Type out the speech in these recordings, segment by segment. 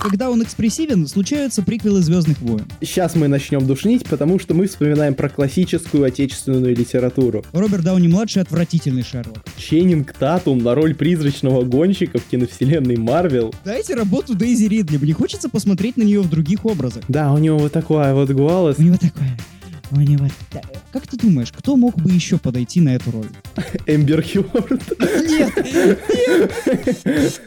Когда он экспрессивен, случаются приквелы «Звездных войн». Сейчас мы начнем душнить, потому что мы вспоминаем про классическую отечественную литературу. Роберт Дауни-младший отвратительный Шерлок. Ченнинг Татум на роль призрачного гонщика в киновселенной Марвел. Дайте работу Дейзи Ридли, мне хочется посмотреть на нее в других образах. Да, у него вот такой вот голос. У него такое... У него... Как ты думаешь, кто мог бы еще подойти на эту роль? Эмбер Хьюард. Нет! Cause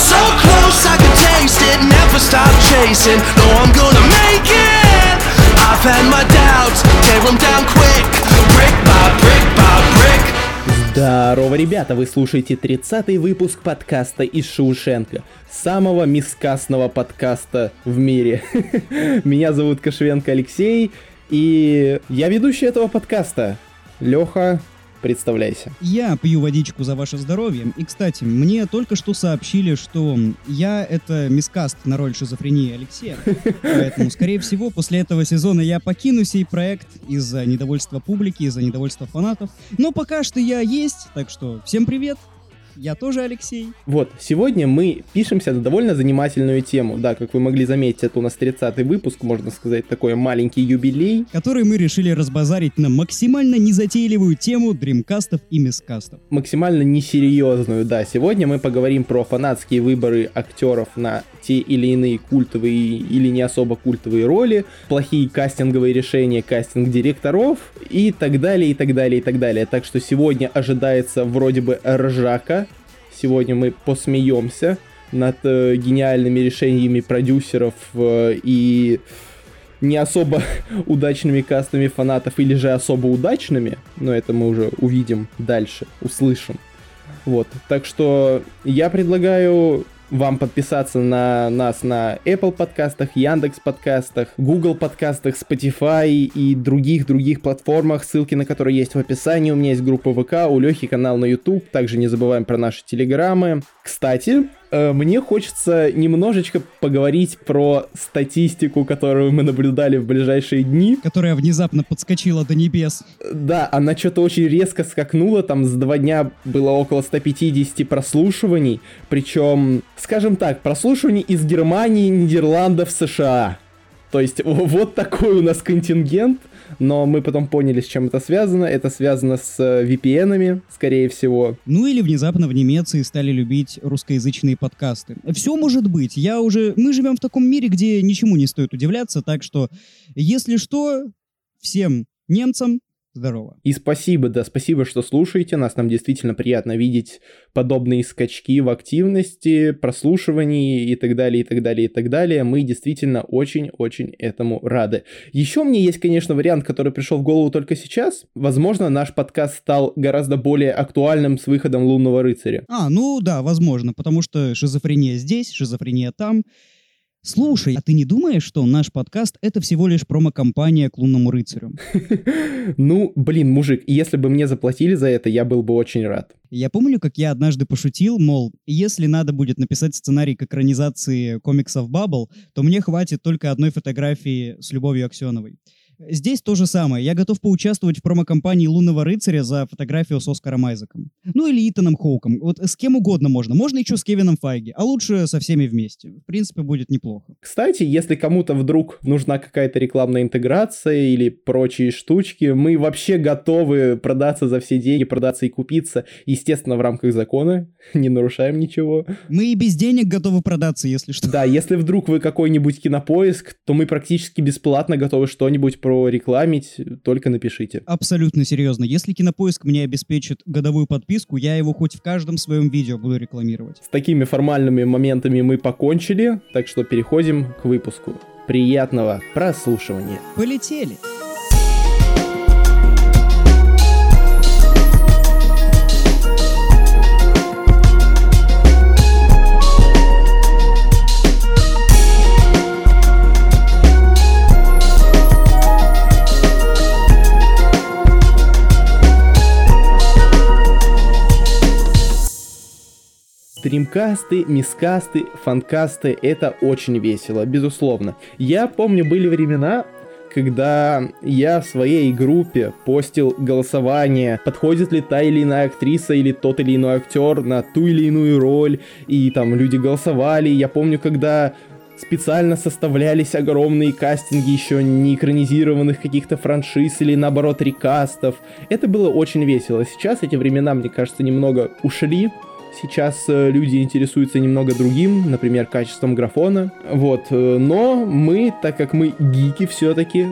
so close, I can taste it. Never stop chasing. No, I'm gonna make it. I've had my doubts, tear them down quick. Brick by brick by brick. Здорово, ребята! Вы слушаете 30-й выпуск подкаста из Шоушенка. Самого мискасного подкаста в мире. Меня зовут Кошевенко Алексей, и я ведущий этого подкаста. Леха, представляйся. Я пью водичку за ваше здоровье. И, кстати, мне только что сообщили, что я — это мискаст на роль шизофрении Алексея. Поэтому, скорее всего, после этого сезона я покину сей проект из-за недовольства публики, из-за недовольства фанатов. Но пока что я есть, так что всем привет. Я тоже Алексей. Вот, сегодня мы пишемся на довольно занимательную тему. Да, как вы могли заметить, это у нас 30-й выпуск, можно сказать, такой маленький юбилей. который мы решили разбазарить на максимально незатейливую тему дримкастов и мискастов. максимально несерьезную, да. Сегодня мы поговорим про фанатские выборы актеров на те или иные культовые или не особо культовые роли, плохие кастинговые решения кастинг-директоров и так далее, и так далее, и так далее. Так что сегодня ожидается вроде бы ржака. Сегодня мы посмеемся над э, гениальными решениями продюсеров э, и не особо удачными кастами фанатов или же особо удачными, но это мы уже увидим дальше, услышим. Вот, так что я предлагаю вам подписаться на нас на Apple подкастах, Яндекс подкастах, Google подкастах, Spotify и других-других платформах, ссылки на которые есть в описании. У меня есть группа ВК, у Лехи канал на YouTube, также не забываем про наши телеграммы. Кстати, мне хочется немножечко поговорить про статистику, которую мы наблюдали в ближайшие дни. которая внезапно подскочила до небес. Да, она что-то очень резко скакнула, там за два дня было около 150 прослушиваний, причем, скажем так, прослушиваний из Германии, Нидерландов, США. То есть вот такой у нас контингент, но мы потом поняли, с чем это связано. Это связано с э, VPN-ами, скорее всего. Ну или внезапно в Немеции стали любить русскоязычные подкасты. Все может быть. Я уже... Мы живем в таком мире, где ничему не стоит удивляться, так что, если что, всем немцам здорово. И спасибо, да, спасибо, что слушаете нас. Нам действительно приятно видеть подобные скачки в активности, прослушивании и так далее, и так далее, и так далее. Мы действительно очень-очень этому рады. Еще мне есть, конечно, вариант, который пришел в голову только сейчас. Возможно, наш подкаст стал гораздо более актуальным с выходом «Лунного рыцаря». А, ну да, возможно, потому что шизофрения здесь, шизофрения там. Слушай, а ты не думаешь, что наш подкаст — это всего лишь промо-компания к лунному рыцарю? Ну, блин, мужик, если бы мне заплатили за это, я был бы очень рад. Я помню, как я однажды пошутил, мол, если надо будет написать сценарий к экранизации комиксов Баббл, то мне хватит только одной фотографии с Любовью Аксеновой. Здесь то же самое. Я готов поучаствовать в промо-компании «Лунного рыцаря» за фотографию с Оскаром Айзеком. Ну или Итаном Хоуком. Вот с кем угодно можно. Можно еще с Кевином Файги. А лучше со всеми вместе. В принципе, будет неплохо. Кстати, если кому-то вдруг нужна какая-то рекламная интеграция или прочие штучки, мы вообще готовы продаться за все деньги, продаться и купиться, естественно, в рамках закона, не нарушаем ничего. Мы и без денег готовы продаться, если что. Да, если вдруг вы какой-нибудь кинопоиск, то мы практически бесплатно готовы что-нибудь прорекламить, только напишите. Абсолютно серьезно. Если Кинопоиск мне обеспечит годовую подписку, я его хоть в каждом своем видео буду рекламировать. С такими формальными моментами мы покончили, так что переходим к выпуску. Приятного прослушивания. Полетели! Стримкасты, мискасты, фанкасты — это очень весело, безусловно. Я помню, были времена, когда я в своей группе постил голосование, подходит ли та или иная актриса или тот или иной актер на ту или иную роль, и там люди голосовали. Я помню, когда специально составлялись огромные кастинги еще не экранизированных каких-то франшиз или наоборот рекастов. Это было очень весело. Сейчас эти времена, мне кажется, немного ушли. Сейчас э, люди интересуются немного другим, например, качеством графона. Вот. Э, но мы, так как мы гики все-таки,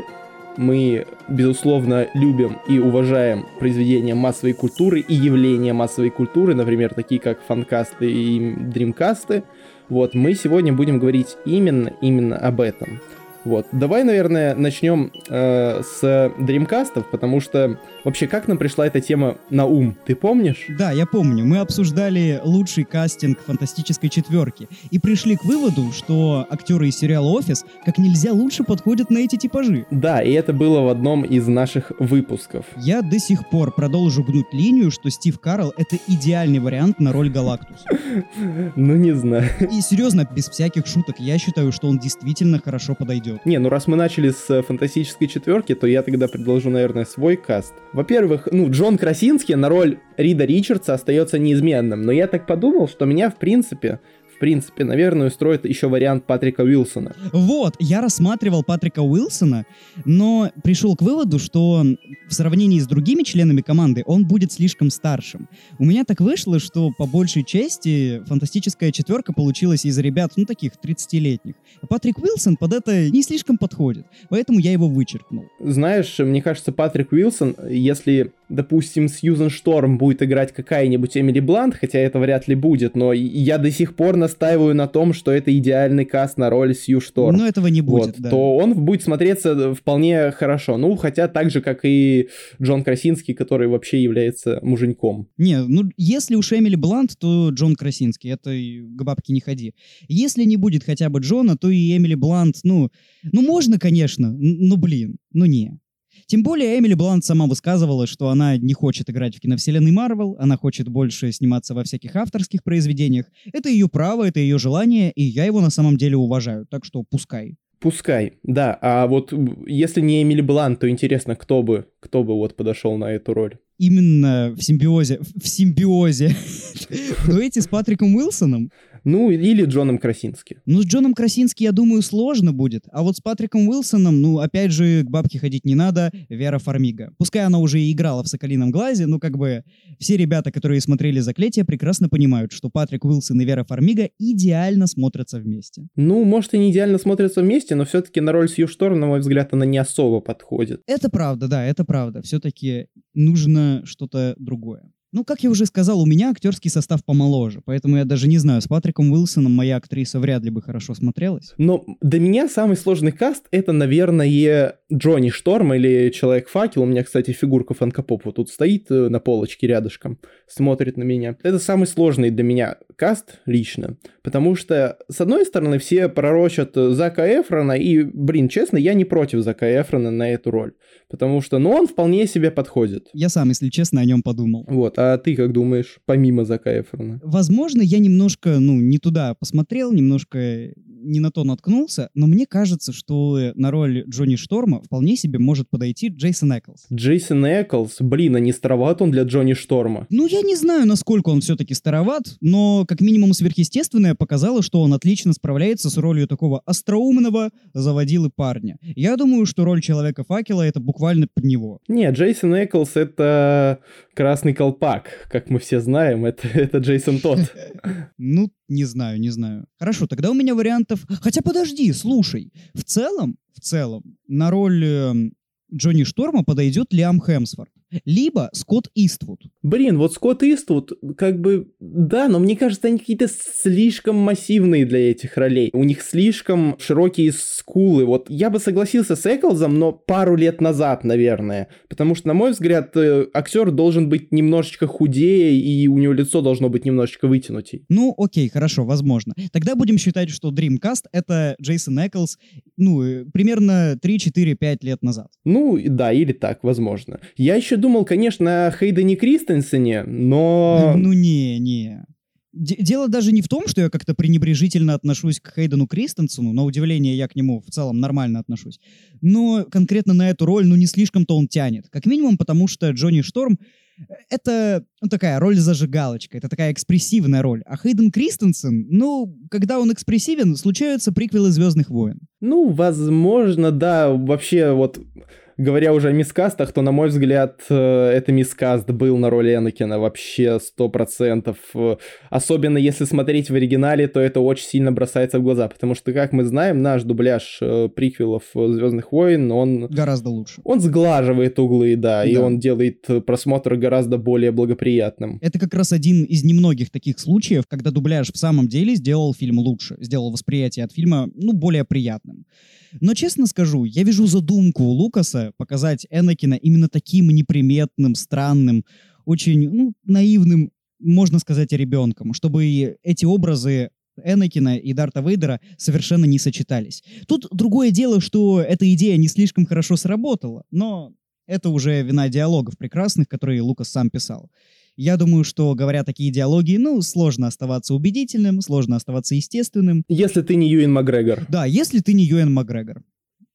мы, безусловно, любим и уважаем произведения массовой культуры и явления массовой культуры, например, такие как фанкасты и дримкасты. Вот, мы сегодня будем говорить именно, именно об этом. Вот. Давай, наверное, начнем э, с Dreamcast, потому что вообще как нам пришла эта тема на ум, ты помнишь? Да, я помню. Мы обсуждали лучший кастинг фантастической четверки и пришли к выводу, что актеры из сериала Офис как нельзя лучше подходят на эти типажи. Да, и это было в одном из наших выпусков. Я до сих пор продолжу гнуть линию, что Стив Карл это идеальный вариант на роль Галактус. Ну не знаю. И серьезно, без всяких шуток, я считаю, что он действительно хорошо подойдет. Не, ну раз мы начали с э, фантастической четверки, то я тогда предложу, наверное, свой каст. Во-первых, ну, Джон Красинский на роль Рида Ричардса остается неизменным, но я так подумал, что меня, в принципе, в принципе, наверное, устроит еще вариант Патрика Уилсона. Вот, я рассматривал Патрика Уилсона, но пришел к выводу, что в сравнении с другими членами команды он будет слишком старшим. У меня так вышло, что по большей части фантастическая четверка получилась из ребят, ну, таких 30-летних. А Патрик Уилсон под это не слишком подходит, поэтому я его вычеркнул. Знаешь, мне кажется, Патрик Уилсон, если допустим, Сьюзен Шторм будет играть какая-нибудь Эмили Блант, хотя это вряд ли будет, но я до сих пор настаиваю на том, что это идеальный каст на роль Сью Шторм. Но этого не будет, вот, да. То он будет смотреться вполне хорошо. Ну, хотя так же, как и Джон Красинский, который вообще является муженьком. Не, ну, если уж Эмили Блант, то Джон Красинский. Это к бабке не ходи. Если не будет хотя бы Джона, то и Эмили Блант, ну, ну можно, конечно, но, блин, ну не. Тем более Эмили Блант сама высказывала, что она не хочет играть в киновселенной Марвел, она хочет больше сниматься во всяких авторских произведениях. Это ее право, это ее желание, и я его на самом деле уважаю, так что пускай. Пускай, да. А вот если не Эмили Блант, то интересно, кто бы, кто бы вот подошел на эту роль? Именно в симбиозе, в симбиозе. В дуэте с Патриком Уилсоном? Ну, или Джоном Красински. Ну, с Джоном Красински, я думаю, сложно будет. А вот с Патриком Уилсоном, ну, опять же, к бабке ходить не надо. Вера Фармига. Пускай она уже и играла в «Соколином глазе», но как бы все ребята, которые смотрели «Заклятие», прекрасно понимают, что Патрик Уилсон и Вера Фармига идеально смотрятся вместе. Ну, может, и не идеально смотрятся вместе, но все-таки на роль Сью Шторм, на мой взгляд, она не особо подходит. Это правда, да, это правда. Все-таки нужно что-то другое. Ну, как я уже сказал, у меня актерский состав помоложе, поэтому я даже не знаю, с Патриком Уилсоном моя актриса вряд ли бы хорошо смотрелась. Но для меня самый сложный каст — это, наверное, Джонни Шторм или Человек-факел. У меня, кстати, фигурка Фанка Попа тут стоит э, на полочке рядышком, смотрит на меня. Это самый сложный для меня каст лично, потому что, с одной стороны, все пророчат Зака Эфрона, и, блин, честно, я не против Зака Эфрона на эту роль, потому что, ну, он вполне себе подходит. Я сам, если честно, о нем подумал. Вот, а ты как думаешь, помимо Зака Эфрона? Возможно, я немножко, ну, не туда посмотрел, немножко не на то наткнулся, но мне кажется, что на роль Джонни Шторма вполне себе может подойти Джейсон Эклс. Джейсон Эклс? Блин, а не староват он для Джонни Шторма? Ну, я не знаю, насколько он все-таки староват, но как минимум сверхъестественное показало, что он отлично справляется с ролью такого остроумного заводилы парня. Я думаю, что роль Человека-факела это буквально под него. Не, Джейсон Эклс это красный колпак, как мы все знаем, это, это Джейсон Тот. Ну, не знаю, не знаю. Хорошо, тогда у меня вариантов... Хотя подожди, слушай. В целом, в целом, на роль эм, Джонни Шторма подойдет Лиам Хемсворт либо Скотт Иствуд. Блин, вот Скотт Иствуд, как бы, да, но мне кажется, они какие-то слишком массивные для этих ролей. У них слишком широкие скулы. Вот я бы согласился с Эклзом, но пару лет назад, наверное. Потому что, на мой взгляд, э, актер должен быть немножечко худее, и у него лицо должно быть немножечко вытянутей. Ну, окей, хорошо, возможно. Тогда будем считать, что Dreamcast — это Джейсон Эклз, ну, э, примерно 3-4-5 лет назад. Ну, да, или так, возможно. Я еще думал, конечно, о Хейдене Кристенсене, но... Ну не, не. Д- дело даже не в том, что я как-то пренебрежительно отношусь к Хейдену Кристенсену, на удивление я к нему в целом нормально отношусь, но конкретно на эту роль, ну, не слишком-то он тянет. Как минимум, потому что Джонни Шторм э, — это ну, такая роль-зажигалочка, это такая экспрессивная роль. А Хейден Кристенсен, ну, когда он экспрессивен, случаются приквелы «Звездных войн». Ну, возможно, да. Вообще, вот говоря уже о мискастах, то, на мой взгляд, э, это мискаст был на роли Энакина вообще сто процентов. Э, особенно если смотреть в оригинале, то это очень сильно бросается в глаза, потому что, как мы знаем, наш дубляж э, приквелов Звездных войн, он... Гораздо лучше. Он сглаживает углы, да, да, и он делает просмотр гораздо более благоприятным. Это как раз один из немногих таких случаев, когда дубляж в самом деле сделал фильм лучше, сделал восприятие от фильма, ну, более приятным. Но честно скажу, я вижу задумку Лукаса показать Энакина именно таким неприметным, странным, очень ну, наивным, можно сказать, ребенком, чтобы эти образы Энакина и Дарта Вейдера совершенно не сочетались. Тут другое дело, что эта идея не слишком хорошо сработала, но это уже вина диалогов прекрасных, которые Лукас сам писал. Я думаю, что, говоря такие диалоги, ну, сложно оставаться убедительным, сложно оставаться естественным. Если ты не Юэн Макгрегор. Да, если ты не Юэн Макгрегор.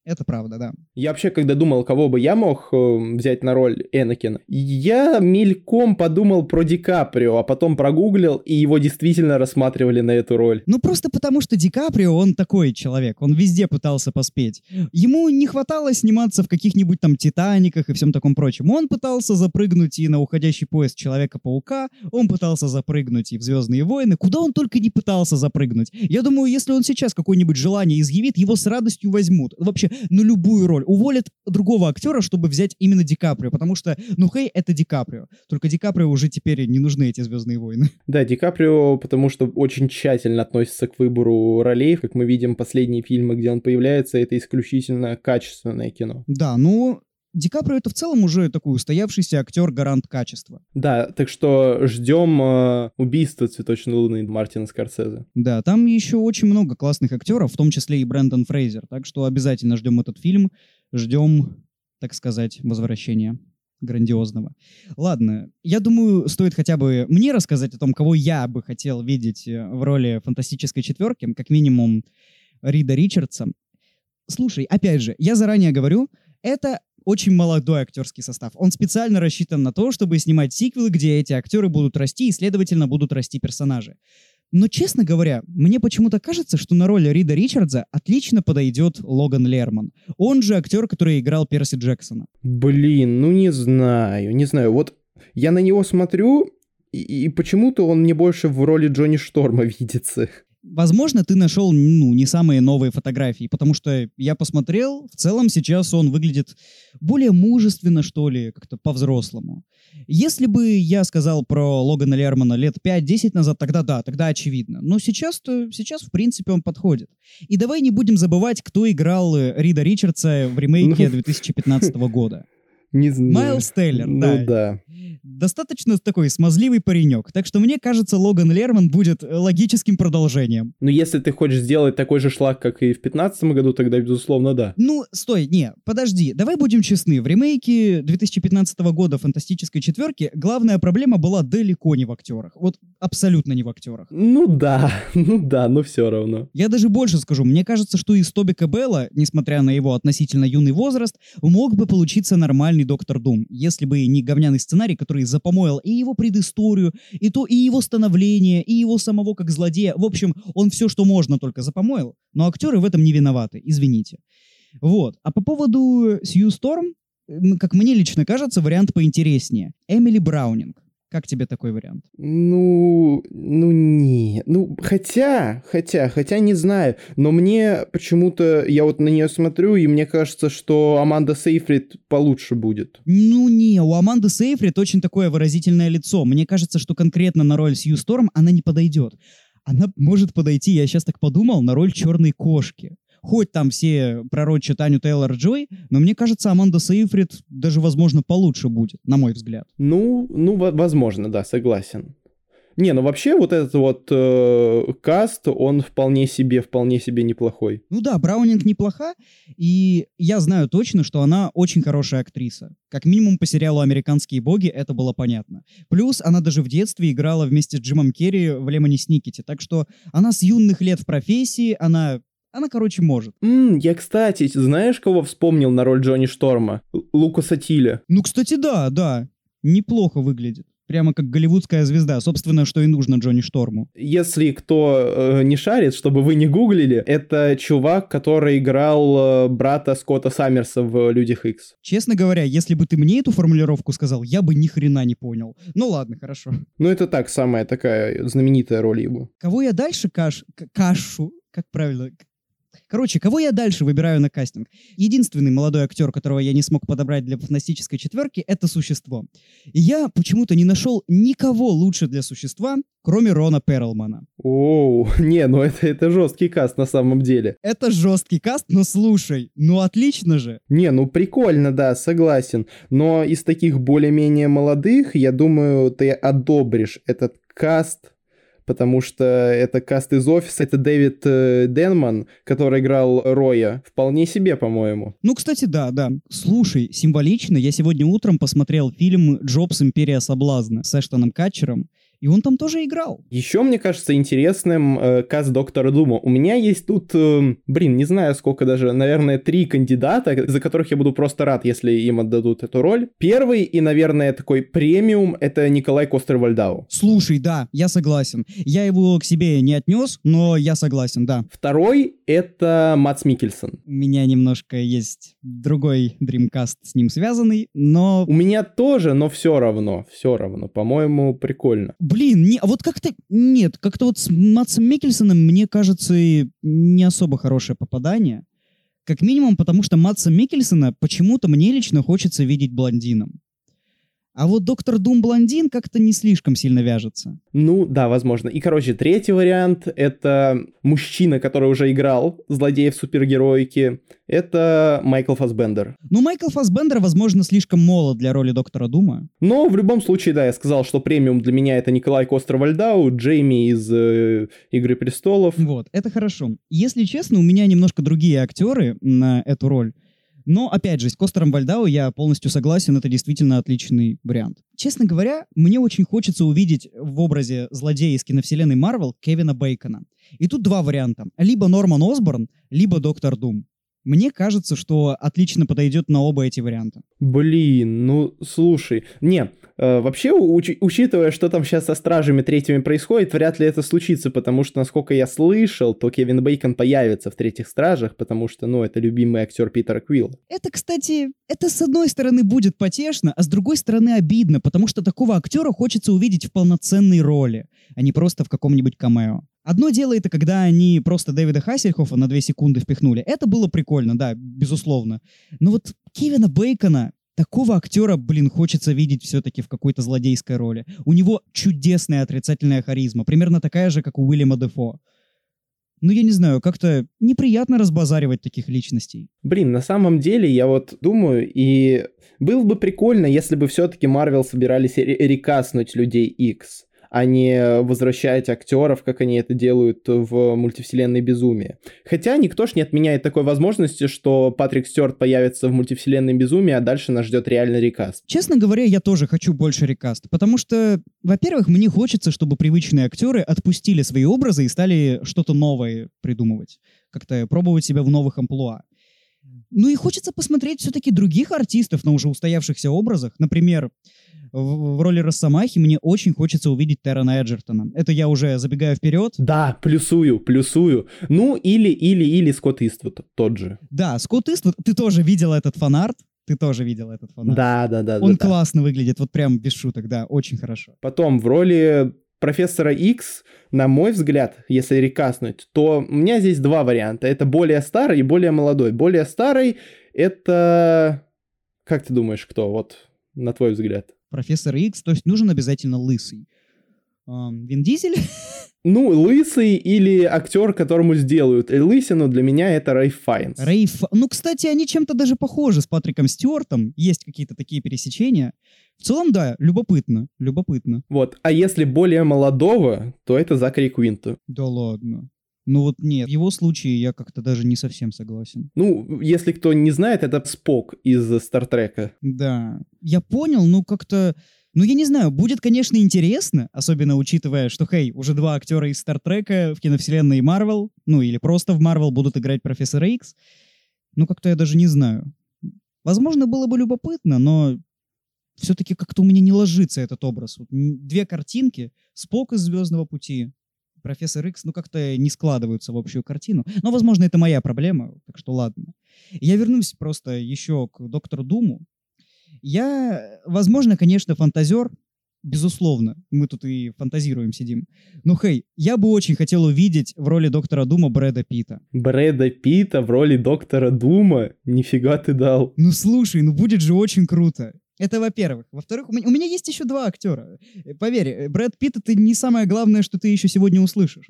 Это правда, да. Я вообще, когда думал, кого бы я мог э, взять на роль Энакина, я мельком подумал про Ди Каприо, а потом прогуглил, и его действительно рассматривали на эту роль. Ну, просто потому что Ди Каприо, он такой человек, он везде пытался поспеть. Ему не хватало сниматься в каких-нибудь там «Титаниках» и всем таком прочем. Он пытался запрыгнуть и на уходящий поезд Человека-паука, он пытался запрыгнуть и в «Звездные войны», куда он только не пытался запрыгнуть. Я думаю, если он сейчас какое-нибудь желание изъявит, его с радостью возьмут. Вообще, на любую роль. Уволят другого актера, чтобы взять именно Ди Каприо, потому что, ну, Хей — это Ди Каприо. Только Ди Каприо уже теперь не нужны эти «Звездные войны». Да, Ди Каприо, потому что очень тщательно относится к выбору ролей. Как мы видим, последние фильмы, где он появляется, это исключительно качественное кино. Да, ну, Ди Каприо это в целом уже такой устоявшийся актер, гарант качества. Да, так что ждем э, убийства цветочной луны Мартина Скорсезе. Да, там еще очень много классных актеров, в том числе и Брэндон Фрейзер. Так что обязательно ждем этот фильм, ждем, так сказать, возвращения грандиозного. Ладно, я думаю, стоит хотя бы мне рассказать о том, кого я бы хотел видеть э, в роли фантастической четверки, как минимум Рида Ричардса. Слушай, опять же, я заранее говорю, это очень молодой актерский состав. Он специально рассчитан на то, чтобы снимать сиквелы, где эти актеры будут расти и, следовательно, будут расти персонажи. Но, честно говоря, мне почему-то кажется, что на роль Рида Ричардса отлично подойдет Логан Лерман. Он же актер, который играл Перси Джексона. Блин, ну не знаю, не знаю. Вот я на него смотрю, и, и почему-то он мне больше в роли Джонни Шторма видится. Возможно, ты нашел, ну, не самые новые фотографии, потому что я посмотрел, в целом сейчас он выглядит более мужественно, что ли, как-то по-взрослому. Если бы я сказал про Логана Лермана лет 5-10 назад, тогда да, тогда очевидно. Но сейчас-то, сейчас, в принципе, он подходит. И давай не будем забывать, кто играл э, Рида Ричардса в ремейке 2015 ну. года. Не знаю. Майлз Тейлер, ну, да. да. Достаточно такой смазливый паренек. Так что мне кажется, Логан Лерман будет логическим продолжением. Ну, если ты хочешь сделать такой же шлак, как и в 2015 году, тогда, безусловно, да. Ну, стой, не, подожди. Давай будем честны. В ремейке 2015 года «Фантастической четверки» главная проблема была далеко не в актерах. Вот абсолютно не в актерах. Ну да, ну да, но все равно. Я даже больше скажу. Мне кажется, что из Тобика Белла, несмотря на его относительно юный возраст, мог бы получиться нормальный Доктор Дум, если бы не говняный сценарий, который запомоил и его предысторию, и то, и его становление, и его самого как злодея. В общем, он все, что можно, только запомоил, но актеры в этом не виноваты, извините. Вот. А по поводу Сью Сторм, как мне лично кажется, вариант поинтереснее. Эмили Браунинг. Как тебе такой вариант? Ну, ну не, ну хотя, хотя, хотя не знаю, но мне почему-то я вот на нее смотрю и мне кажется, что Аманда Сейфрид получше будет. Ну не, у Аманды Сейфрид очень такое выразительное лицо. Мне кажется, что конкретно на роль Сью Сторм она не подойдет. Она может подойти, я сейчас так подумал, на роль черной кошки хоть там все пророчат Таню Тейлор-Джой, но мне кажется, Аманда Сейфрид даже, возможно, получше будет, на мой взгляд. Ну, ну, возможно, да, согласен. Не, ну вообще вот этот вот э, каст, он вполне себе, вполне себе неплохой. Ну да, Браунинг неплоха, и я знаю точно, что она очень хорошая актриса. Как минимум по сериалу «Американские боги» это было понятно. Плюс она даже в детстве играла вместе с Джимом Керри в «Лемони Сникете», так что она с юных лет в профессии, она она, короче, может. М, я, кстати, знаешь, кого вспомнил на роль Джонни Шторма? Л- Лукаса Тиля. Ну, кстати, да, да. Неплохо выглядит. Прямо как голливудская звезда. Собственно, что и нужно Джонни Шторму. Если кто э, не шарит, чтобы вы не гуглили, это чувак, который играл э, брата Скотта Саммерса в «Людях Икс». Честно говоря, если бы ты мне эту формулировку сказал, я бы ни хрена не понял. Ну ладно, хорошо. Ну, это так, самая такая знаменитая роль его. Кого я дальше каш... к- кашу... Как правильно? Короче, кого я дальше выбираю на кастинг? Единственный молодой актер, которого я не смог подобрать для фантастической четверки, это существо. И я почему-то не нашел никого лучше для существа, кроме Рона Перлмана. Оу, не, ну это, это жесткий каст на самом деле. Это жесткий каст, но слушай, ну отлично же. Не, ну прикольно, да, согласен. Но из таких более-менее молодых, я думаю, ты одобришь этот каст, потому что это каст из офиса. Это Дэвид э, Денман, который играл Роя. Вполне себе, по-моему. Ну, кстати, да, да. Слушай, символично, я сегодня утром посмотрел фильм «Джобс. Империя соблазна» с Эштоном Катчером, и он там тоже играл. Еще мне кажется интересным э, каст Доктора Дума. У меня есть тут, э, блин, не знаю сколько даже, наверное, три кандидата, за которых я буду просто рад, если им отдадут эту роль. Первый и, наверное, такой премиум — это Николай Костер-Вальдау. Слушай, да, я согласен. Я его к себе не отнес, но я согласен, да. Второй — это Мац Микельсон. У меня немножко есть другой Dreamcast с ним связанный, но... У меня тоже, но все равно, все равно. По-моему, прикольно. Блин, не, а вот как-то... Нет, как-то вот с Матсом Микельсоном, мне кажется, и не особо хорошее попадание. Как минимум, потому что Матса Микельсона почему-то мне лично хочется видеть блондином. А вот Доктор Дум блондин как-то не слишком сильно вяжется. Ну, да, возможно. И, короче, третий вариант — это мужчина, который уже играл злодеев супергероики. Это Майкл Фасбендер. Ну, Майкл Фассбендер, возможно, слишком молод для роли Доктора Дума. Но в любом случае, да, я сказал, что премиум для меня это Николай Костер-Вальдау, Джейми из э, «Игры престолов». Вот, это хорошо. Если честно, у меня немножко другие актеры на эту роль. Но, опять же, с Костером Вальдау я полностью согласен, это действительно отличный вариант. Честно говоря, мне очень хочется увидеть в образе злодея из киновселенной Марвел Кевина Бейкона. И тут два варианта. Либо Норман Осборн, либо Доктор Дум. Мне кажется, что отлично подойдет на оба эти варианта. Блин, ну слушай, не, э, вообще уч- учитывая, что там сейчас со стражами третьими происходит, вряд ли это случится, потому что, насколько я слышал, то Кевин Бейкон появится в третьих стражах, потому что, ну, это любимый актер Питера Квилла. Это, кстати, это с одной стороны будет потешно, а с другой стороны обидно, потому что такого актера хочется увидеть в полноценной роли, а не просто в каком-нибудь камео. Одно дело это, когда они просто Дэвида Хассельхофа на две секунды впихнули. Это было прикольно, да, безусловно. Но вот Кевина Бейкона, такого актера, блин, хочется видеть все-таки в какой-то злодейской роли. У него чудесная отрицательная харизма, примерно такая же, как у Уильяма Дефо. Ну, я не знаю, как-то неприятно разбазаривать таких личностей. Блин, на самом деле, я вот думаю, и было бы прикольно, если бы все-таки Марвел собирались ре- рекастнуть Людей X, а не возвращать актеров, как они это делают в мультивселенной Безумие. Хотя никто ж не отменяет такой возможности, что Патрик Стюарт появится в мультивселенной Безумие, а дальше нас ждет реальный рекаст. Честно говоря, я тоже хочу больше рекаст, потому что, во-первых, мне хочется, чтобы привычные актеры отпустили свои образы и стали что-то новое придумывать, как-то пробовать себя в новых амплуа. Ну и хочется посмотреть все-таки других артистов на уже устоявшихся образах. Например, в, в роли Росомахи мне очень хочется увидеть Террена Эджертона. Это я уже забегаю вперед. Да, плюсую, плюсую. Ну, или, или, или Скотт Иствуд тот же. Да, Скотт Иствуд, ты тоже видел этот фанарт? Ты тоже видел этот фанарт? Да, да, да. Он да, да. классно выглядит, вот прям без шуток, да, очень хорошо. Потом в роли профессора X, на мой взгляд, если рекаснуть, то у меня здесь два варианта. Это более старый и более молодой. Более старый это... Как ты думаешь, кто? Вот, на твой взгляд. Профессор Икс, то есть нужен обязательно лысый. Вин Дизель? Ну, лысый или актер, которому сделают лысину, для меня это Рэй Файнс. Рейф. Ну, кстати, они чем-то даже похожи с Патриком Стюартом. Есть какие-то такие пересечения. В целом, да, любопытно. Любопытно. Вот. А если более молодого, то это Закари Квинту. Да ладно. Ну вот нет, в его случае я как-то даже не совсем согласен. Ну, если кто не знает, это Спок из Стартрека. Да. Я понял, ну как-то... Ну, я не знаю, будет, конечно, интересно, особенно учитывая, что, хей, уже два актера из Стартрека в киновселенной Марвел, ну или просто в Марвел будут играть Профессора Икс. Ну, как-то я даже не знаю. Возможно, было бы любопытно, но все-таки как-то у меня не ложится этот образ. Вот две картинки, Спок из «Звездного пути», Профессор Икс, ну, как-то не складываются в общую картину. Но, возможно, это моя проблема, так что ладно. Я вернусь просто еще к Доктору Думу. Я, возможно, конечно, фантазер, безусловно. Мы тут и фантазируем, сидим. Но, хей, я бы очень хотел увидеть в роли Доктора Дума Брэда Питта. Брэда Питта в роли доктора Дума? Нифига ты дал. Ну, слушай, ну будет же очень круто. Это во-первых. Во-вторых, у меня, есть еще два актера. Поверь, Брэд Питт это не самое главное, что ты еще сегодня услышишь.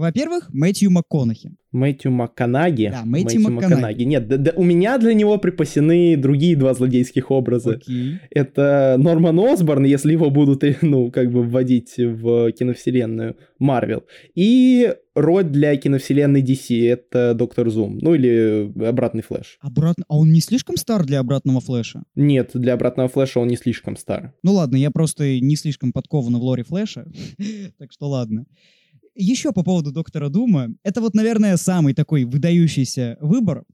Во-первых, Мэтью МакКонахи. Мэтью МакКонаги? Да, Мэтью МакКонахи. Нет, да- да у меня для него припасены другие два злодейских образа. Окей. Это Норман Осборн, если его будут, ну, как бы вводить в киновселенную Марвел. И роль для киновселенной DC — это Доктор Зум. Ну, или Обратный Флэш. Обратно... А он не слишком стар для обратного флэша? Нет, для Обратного Флэша он не слишком стар. Ну ладно, я просто не слишком подкован в лоре флэша. так что ладно. Еще по поводу Доктора Дума. Это вот, наверное, самый такой выдающийся выбор,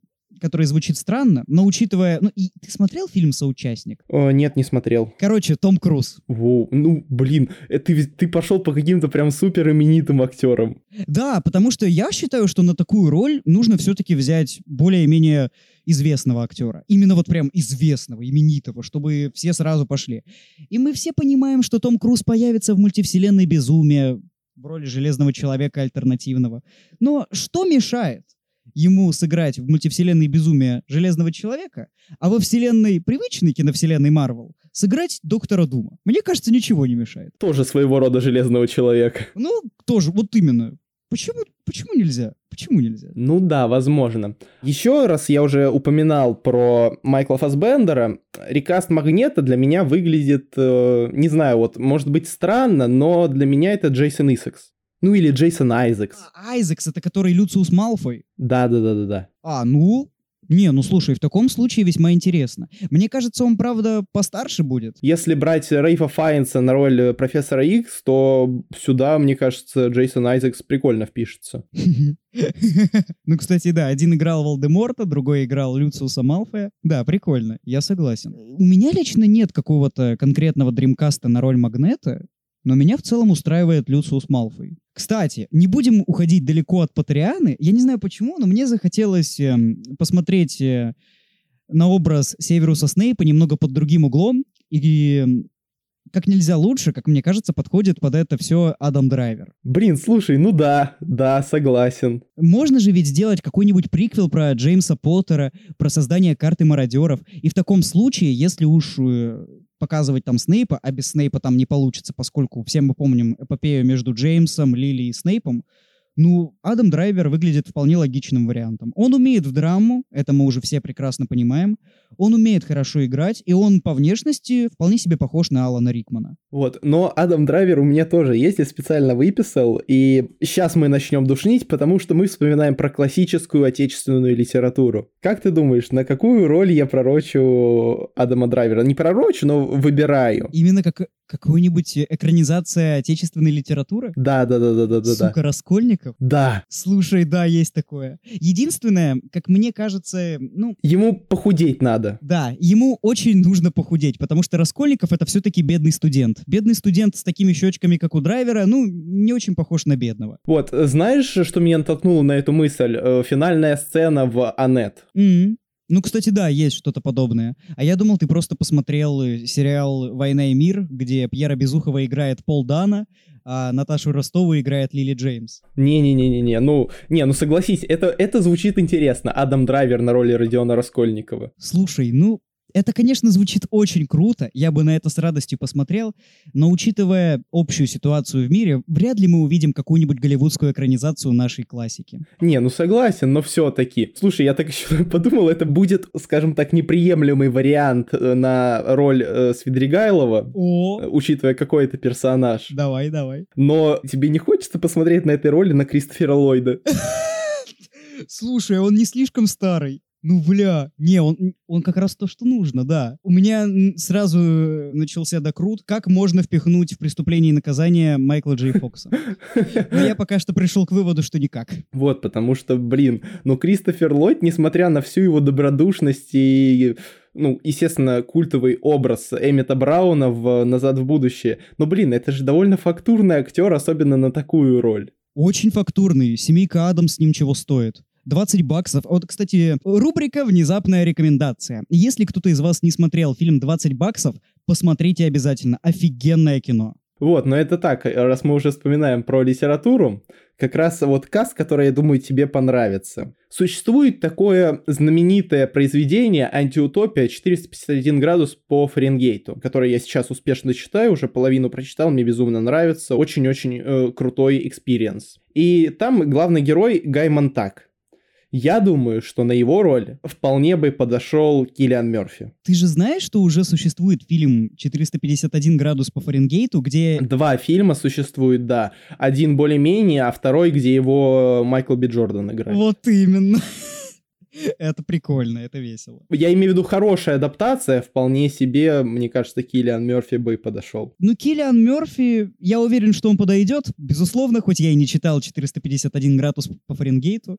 который звучит странно, но учитывая... Ну, и ты смотрел фильм «Соучастник»? О, нет, не смотрел. Короче, Том Круз. Воу, ну, блин, э, ты, ты пошел по каким-то прям супер именитым актерам. Да, потому что я считаю, что на такую роль нужно все-таки взять более-менее известного актера. Именно вот прям известного, именитого, чтобы все сразу пошли. И мы все понимаем, что Том Круз появится в мультивселенной безумия в роли Железного Человека альтернативного. Но что мешает ему сыграть в мультивселенной безумия Железного Человека, а во вселенной привычной киновселенной Марвел сыграть Доктора Дума? Мне кажется, ничего не мешает. Тоже своего рода железного человека. Ну, тоже, вот именно. Почему, почему нельзя? Почему нельзя? Ну да, возможно. Еще раз я уже упоминал про Майкла Фасбендера. Рекаст Магнета для меня выглядит, э, не знаю, вот, может быть странно, но для меня это Джейсон Исекс. Ну или Джейсон Айзекс. А, Айзекс, это который Люциус Малфой. Да-да-да-да-да. А, ну... Не, ну слушай, в таком случае весьма интересно. Мне кажется, он, правда, постарше будет. Если брать Рейфа Файнса на роль э, профессора Икс, то сюда, мне кажется, Джейсон Айзекс прикольно впишется. Ну, кстати, да, один играл Волдеморта, другой играл Люциуса Малфоя. Да, прикольно, я согласен. У меня лично нет какого-то конкретного дримкаста на роль Магнета, но меня в целом устраивает Люциус Малфой. Кстати, не будем уходить далеко от Патрианы. Я не знаю почему, но мне захотелось эм, посмотреть э, на образ Северуса Снейпа немного под другим углом. И эм, как нельзя лучше, как мне кажется, подходит под это все Адам Драйвер. Блин, слушай, ну да, да, согласен. Можно же ведь сделать какой-нибудь приквел про Джеймса Поттера, про создание карты мародеров. И в таком случае, если уж э, показывать там Снейпа, а без Снейпа там не получится, поскольку все мы помним эпопею между Джеймсом, Лили и Снейпом, ну, Адам Драйвер выглядит вполне логичным вариантом. Он умеет в драму, это мы уже все прекрасно понимаем. Он умеет хорошо играть, и он по внешности вполне себе похож на Алана Рикмана. Вот, но Адам Драйвер у меня тоже есть, я специально выписал, и сейчас мы начнем душнить, потому что мы вспоминаем про классическую отечественную литературу. Как ты думаешь, на какую роль я пророчу Адама Драйвера? Не пророчу, но выбираю. Именно как какую-нибудь экранизация отечественной литературы? Да, да, да, да, да, да. Сука, Раскольников? Да. Слушай, да, есть такое. Единственное, как мне кажется, ну, Ему похудеть надо. да, ему очень нужно похудеть, потому что Раскольников это все-таки бедный студент. Бедный студент с такими щечками, как у драйвера, ну, не очень похож на бедного. Вот, знаешь, что меня натолкнуло на эту мысль? Э, Финальная сцена в Анет. М. Ну, кстати, да, есть что-то подобное. А я думал, ты просто посмотрел э, сериал «Война и мир», где Пьера Безухова играет Пол Дана, а Наташу Ростову играет Лили Джеймс. Не-не-не-не-не, ну, не, ну согласись, это, это звучит интересно. Адам Драйвер на роли Родиона Раскольникова. Слушай, ну, это, конечно, звучит очень круто, я бы на это с радостью посмотрел, но учитывая общую ситуацию в мире, вряд ли мы увидим какую-нибудь голливудскую экранизацию нашей классики. Не, ну согласен, но все-таки. Слушай, я так еще подумал, это будет, скажем так, неприемлемый вариант э, на роль э, Свидригайлова, О, э, учитывая какой это персонаж. давай, давай. Но тебе не хочется посмотреть на этой роли на Кристофера Ллойда? Слушай, он не слишком старый. Ну, бля, не, он, он как раз то, что нужно, да. У меня сразу э, начался докрут, как можно впихнуть в преступление и наказание Майкла Джей Фокса. Но я пока что пришел к выводу, что никак. Вот, потому что, блин, ну Кристофер Ллойд, несмотря на всю его добродушность и ну, естественно, культовый образ Эммета Брауна в «Назад в будущее». Но, блин, это же довольно фактурный актер, особенно на такую роль. Очень фактурный. Семейка Адам с ним чего стоит. 20 баксов. Вот, кстати, рубрика «Внезапная рекомендация». Если кто-то из вас не смотрел фильм «20 баксов», посмотрите обязательно. Офигенное кино. Вот, но это так, раз мы уже вспоминаем про литературу, как раз вот каст, который, я думаю, тебе понравится. Существует такое знаменитое произведение «Антиутопия. 451 градус по Фаренгейту», которое я сейчас успешно читаю, уже половину прочитал, мне безумно нравится, очень-очень э, крутой experience. И там главный герой Гай Монтэг. Я думаю, что на его роль вполне бы подошел Киллиан Мерфи. Ты же знаешь, что уже существует фильм «451 градус по Фаренгейту», где... Два фильма существуют, да. Один более-менее, а второй, где его Майкл Би Джордан играет. Вот именно. Это прикольно, это весело. Я имею в виду хорошая адаптация, вполне себе, мне кажется, Киллиан Мерфи бы подошел. Ну, Киллиан Мерфи, я уверен, что он подойдет, безусловно, хоть я и не читал 451 градус по Фаренгейту,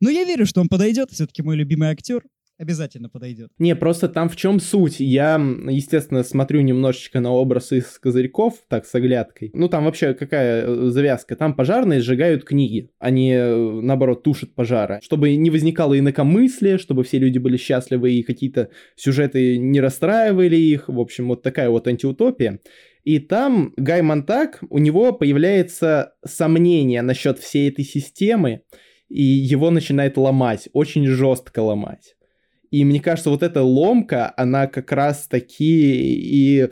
но я верю, что он подойдет, все-таки мой любимый актер. Обязательно подойдет. Не, просто там в чем суть? Я, естественно, смотрю немножечко на образ из козырьков, так, с оглядкой. Ну, там вообще какая э, завязка? Там пожарные сжигают книги, они, э, наоборот, тушат пожары. Чтобы не возникало инакомыслия, чтобы все люди были счастливы и какие-то сюжеты не расстраивали их. В общем, вот такая вот антиутопия. И там Гай Монтак, у него появляется сомнение насчет всей этой системы, и его начинает ломать, очень жестко ломать. И мне кажется, вот эта ломка, она как раз таки и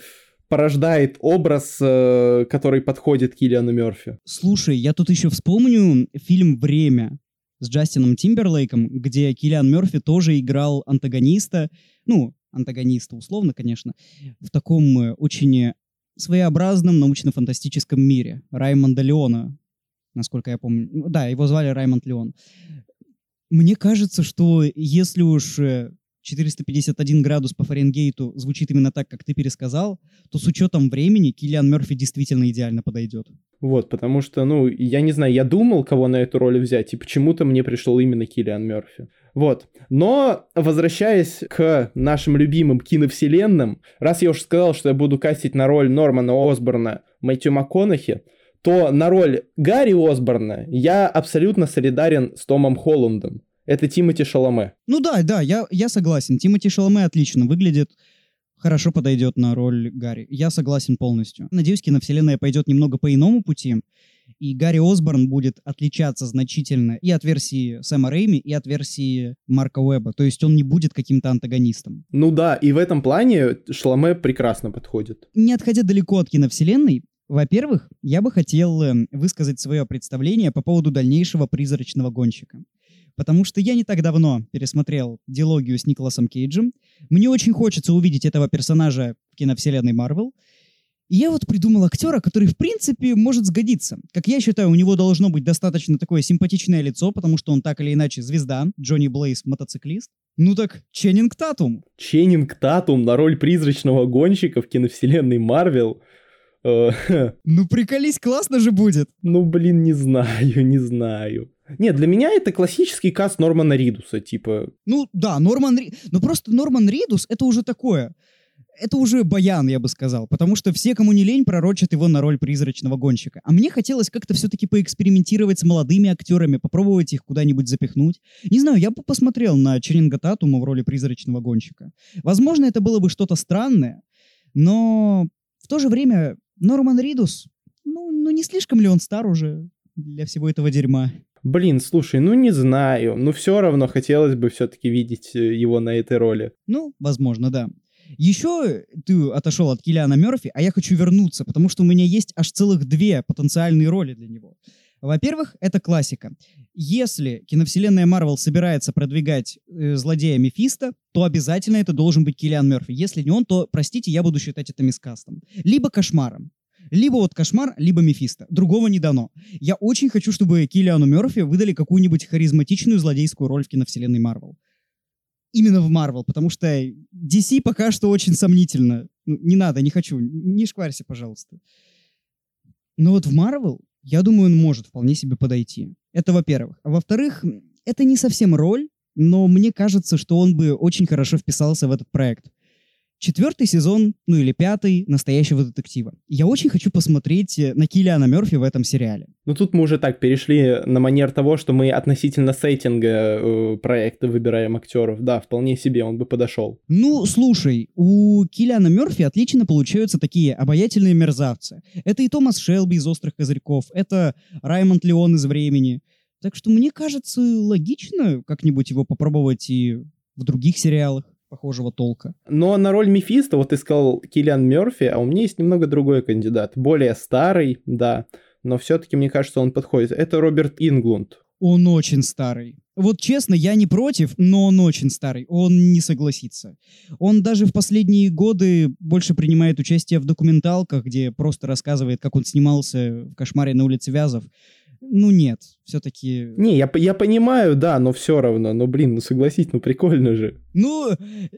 порождает образ, э, который подходит Киллиану Мерфи. Слушай, я тут еще вспомню фильм «Время» с Джастином Тимберлейком, где Киллиан Мерфи тоже играл антагониста, ну, антагониста условно, конечно, в таком э, очень своеобразном научно-фантастическом мире. Раймонда Леона, насколько я помню. Ну Да, его звали Раймонд Леон. Мне кажется, что если уж 451 градус по Фаренгейту звучит именно так, как ты пересказал, то с учетом времени Киллиан Мерфи действительно идеально подойдет. Вот, потому что, ну, я не знаю, я думал, кого на эту роль взять, и почему-то мне пришел именно Киллиан Мерфи. Вот. Но, возвращаясь к нашим любимым киновселенным, раз я уже сказал, что я буду кастить на роль Нормана Осборна Мэтью МакКонахи, то на роль Гарри Осборна я абсолютно солидарен с Томом Холландом. Это Тимоти Шаломе. Ну да, да, я, я согласен. Тимоти Шаломе отлично выглядит, хорошо подойдет на роль Гарри. Я согласен полностью. Надеюсь, киновселенная пойдет немного по иному пути, и Гарри Осборн будет отличаться значительно и от версии Сэма Рэйми, и от версии Марка Уэбба. То есть он не будет каким-то антагонистом. Ну да, и в этом плане Шаломе прекрасно подходит. Не отходя далеко от киновселенной, во-первых, я бы хотел эм, высказать свое представление по поводу дальнейшего призрачного гонщика. Потому что я не так давно пересмотрел диалогию с Николасом Кейджем. Мне очень хочется увидеть этого персонажа в киновселенной Марвел. И я вот придумал актера, который, в принципе, может сгодиться. Как я считаю, у него должно быть достаточно такое симпатичное лицо, потому что он так или иначе звезда. Джонни Блейз — мотоциклист. Ну так, Ченнинг Татум. Ченнинг Татум на роль призрачного гонщика в киновселенной Марвел — ну приколись, классно же будет. Ну блин, не знаю, не знаю. Нет, для меня это классический каст Нормана Ридуса, типа. Ну да, Норман Ридус. Ну просто Норман Ридус это уже такое. Это уже баян, я бы сказал, потому что все, кому не лень, пророчат его на роль призрачного гонщика. А мне хотелось как-то все-таки поэкспериментировать с молодыми актерами, попробовать их куда-нибудь запихнуть. Не знаю, я бы посмотрел на Черинга Татума в роли призрачного гонщика. Возможно, это было бы что-то странное, но в то же время Норман Ридус, ну, ну не слишком ли он стар уже для всего этого дерьма? Блин, слушай, ну не знаю, но все равно хотелось бы все-таки видеть э, его на этой роли. Ну, возможно, да. Еще ты отошел от Киллиана Мерфи, а я хочу вернуться, потому что у меня есть аж целых две потенциальные роли для него. Во-первых, это классика. Если киновселенная Марвел собирается продвигать э, злодея Мефиста, то обязательно это должен быть Киллиан Мерфи. Если не он, то, простите, я буду считать это мискастом. Либо кошмаром. Либо вот кошмар, либо Мефисто. Другого не дано. Я очень хочу, чтобы Киллиану Мерфи выдали какую-нибудь харизматичную злодейскую роль в киновселенной Марвел. Именно в Марвел, потому что DC пока что очень сомнительно. Ну, не надо, не хочу. Не шкварься, пожалуйста. Но вот в Марвел, я думаю, он может вполне себе подойти. Это во-первых. А во-вторых, это не совсем роль, но мне кажется, что он бы очень хорошо вписался в этот проект четвертый сезон, ну или пятый, настоящего детектива. Я очень хочу посмотреть э, на Киллиана Мерфи в этом сериале. Ну тут мы уже так перешли на манер того, что мы относительно сеттинга э, проекта выбираем актеров. Да, вполне себе он бы подошел. Ну, слушай, у Киллиана Мерфи отлично получаются такие обаятельные мерзавцы. Это и Томас Шелби из «Острых козырьков», это Раймонд Леон из «Времени». Так что мне кажется логично как-нибудь его попробовать и в других сериалах похожего толка. Но на роль Мефиста, вот ты сказал Киллиан Мерфи, а у меня есть немного другой кандидат. Более старый, да, но все-таки мне кажется, он подходит. Это Роберт Инглунд. Он очень старый. Вот честно, я не против, но он очень старый. Он не согласится. Он даже в последние годы больше принимает участие в документалках, где просто рассказывает, как он снимался в «Кошмаре на улице Вязов». Ну нет, все-таки... Не, я, я понимаю, да, но все равно. Но, блин, ну согласись, ну прикольно же. Ну,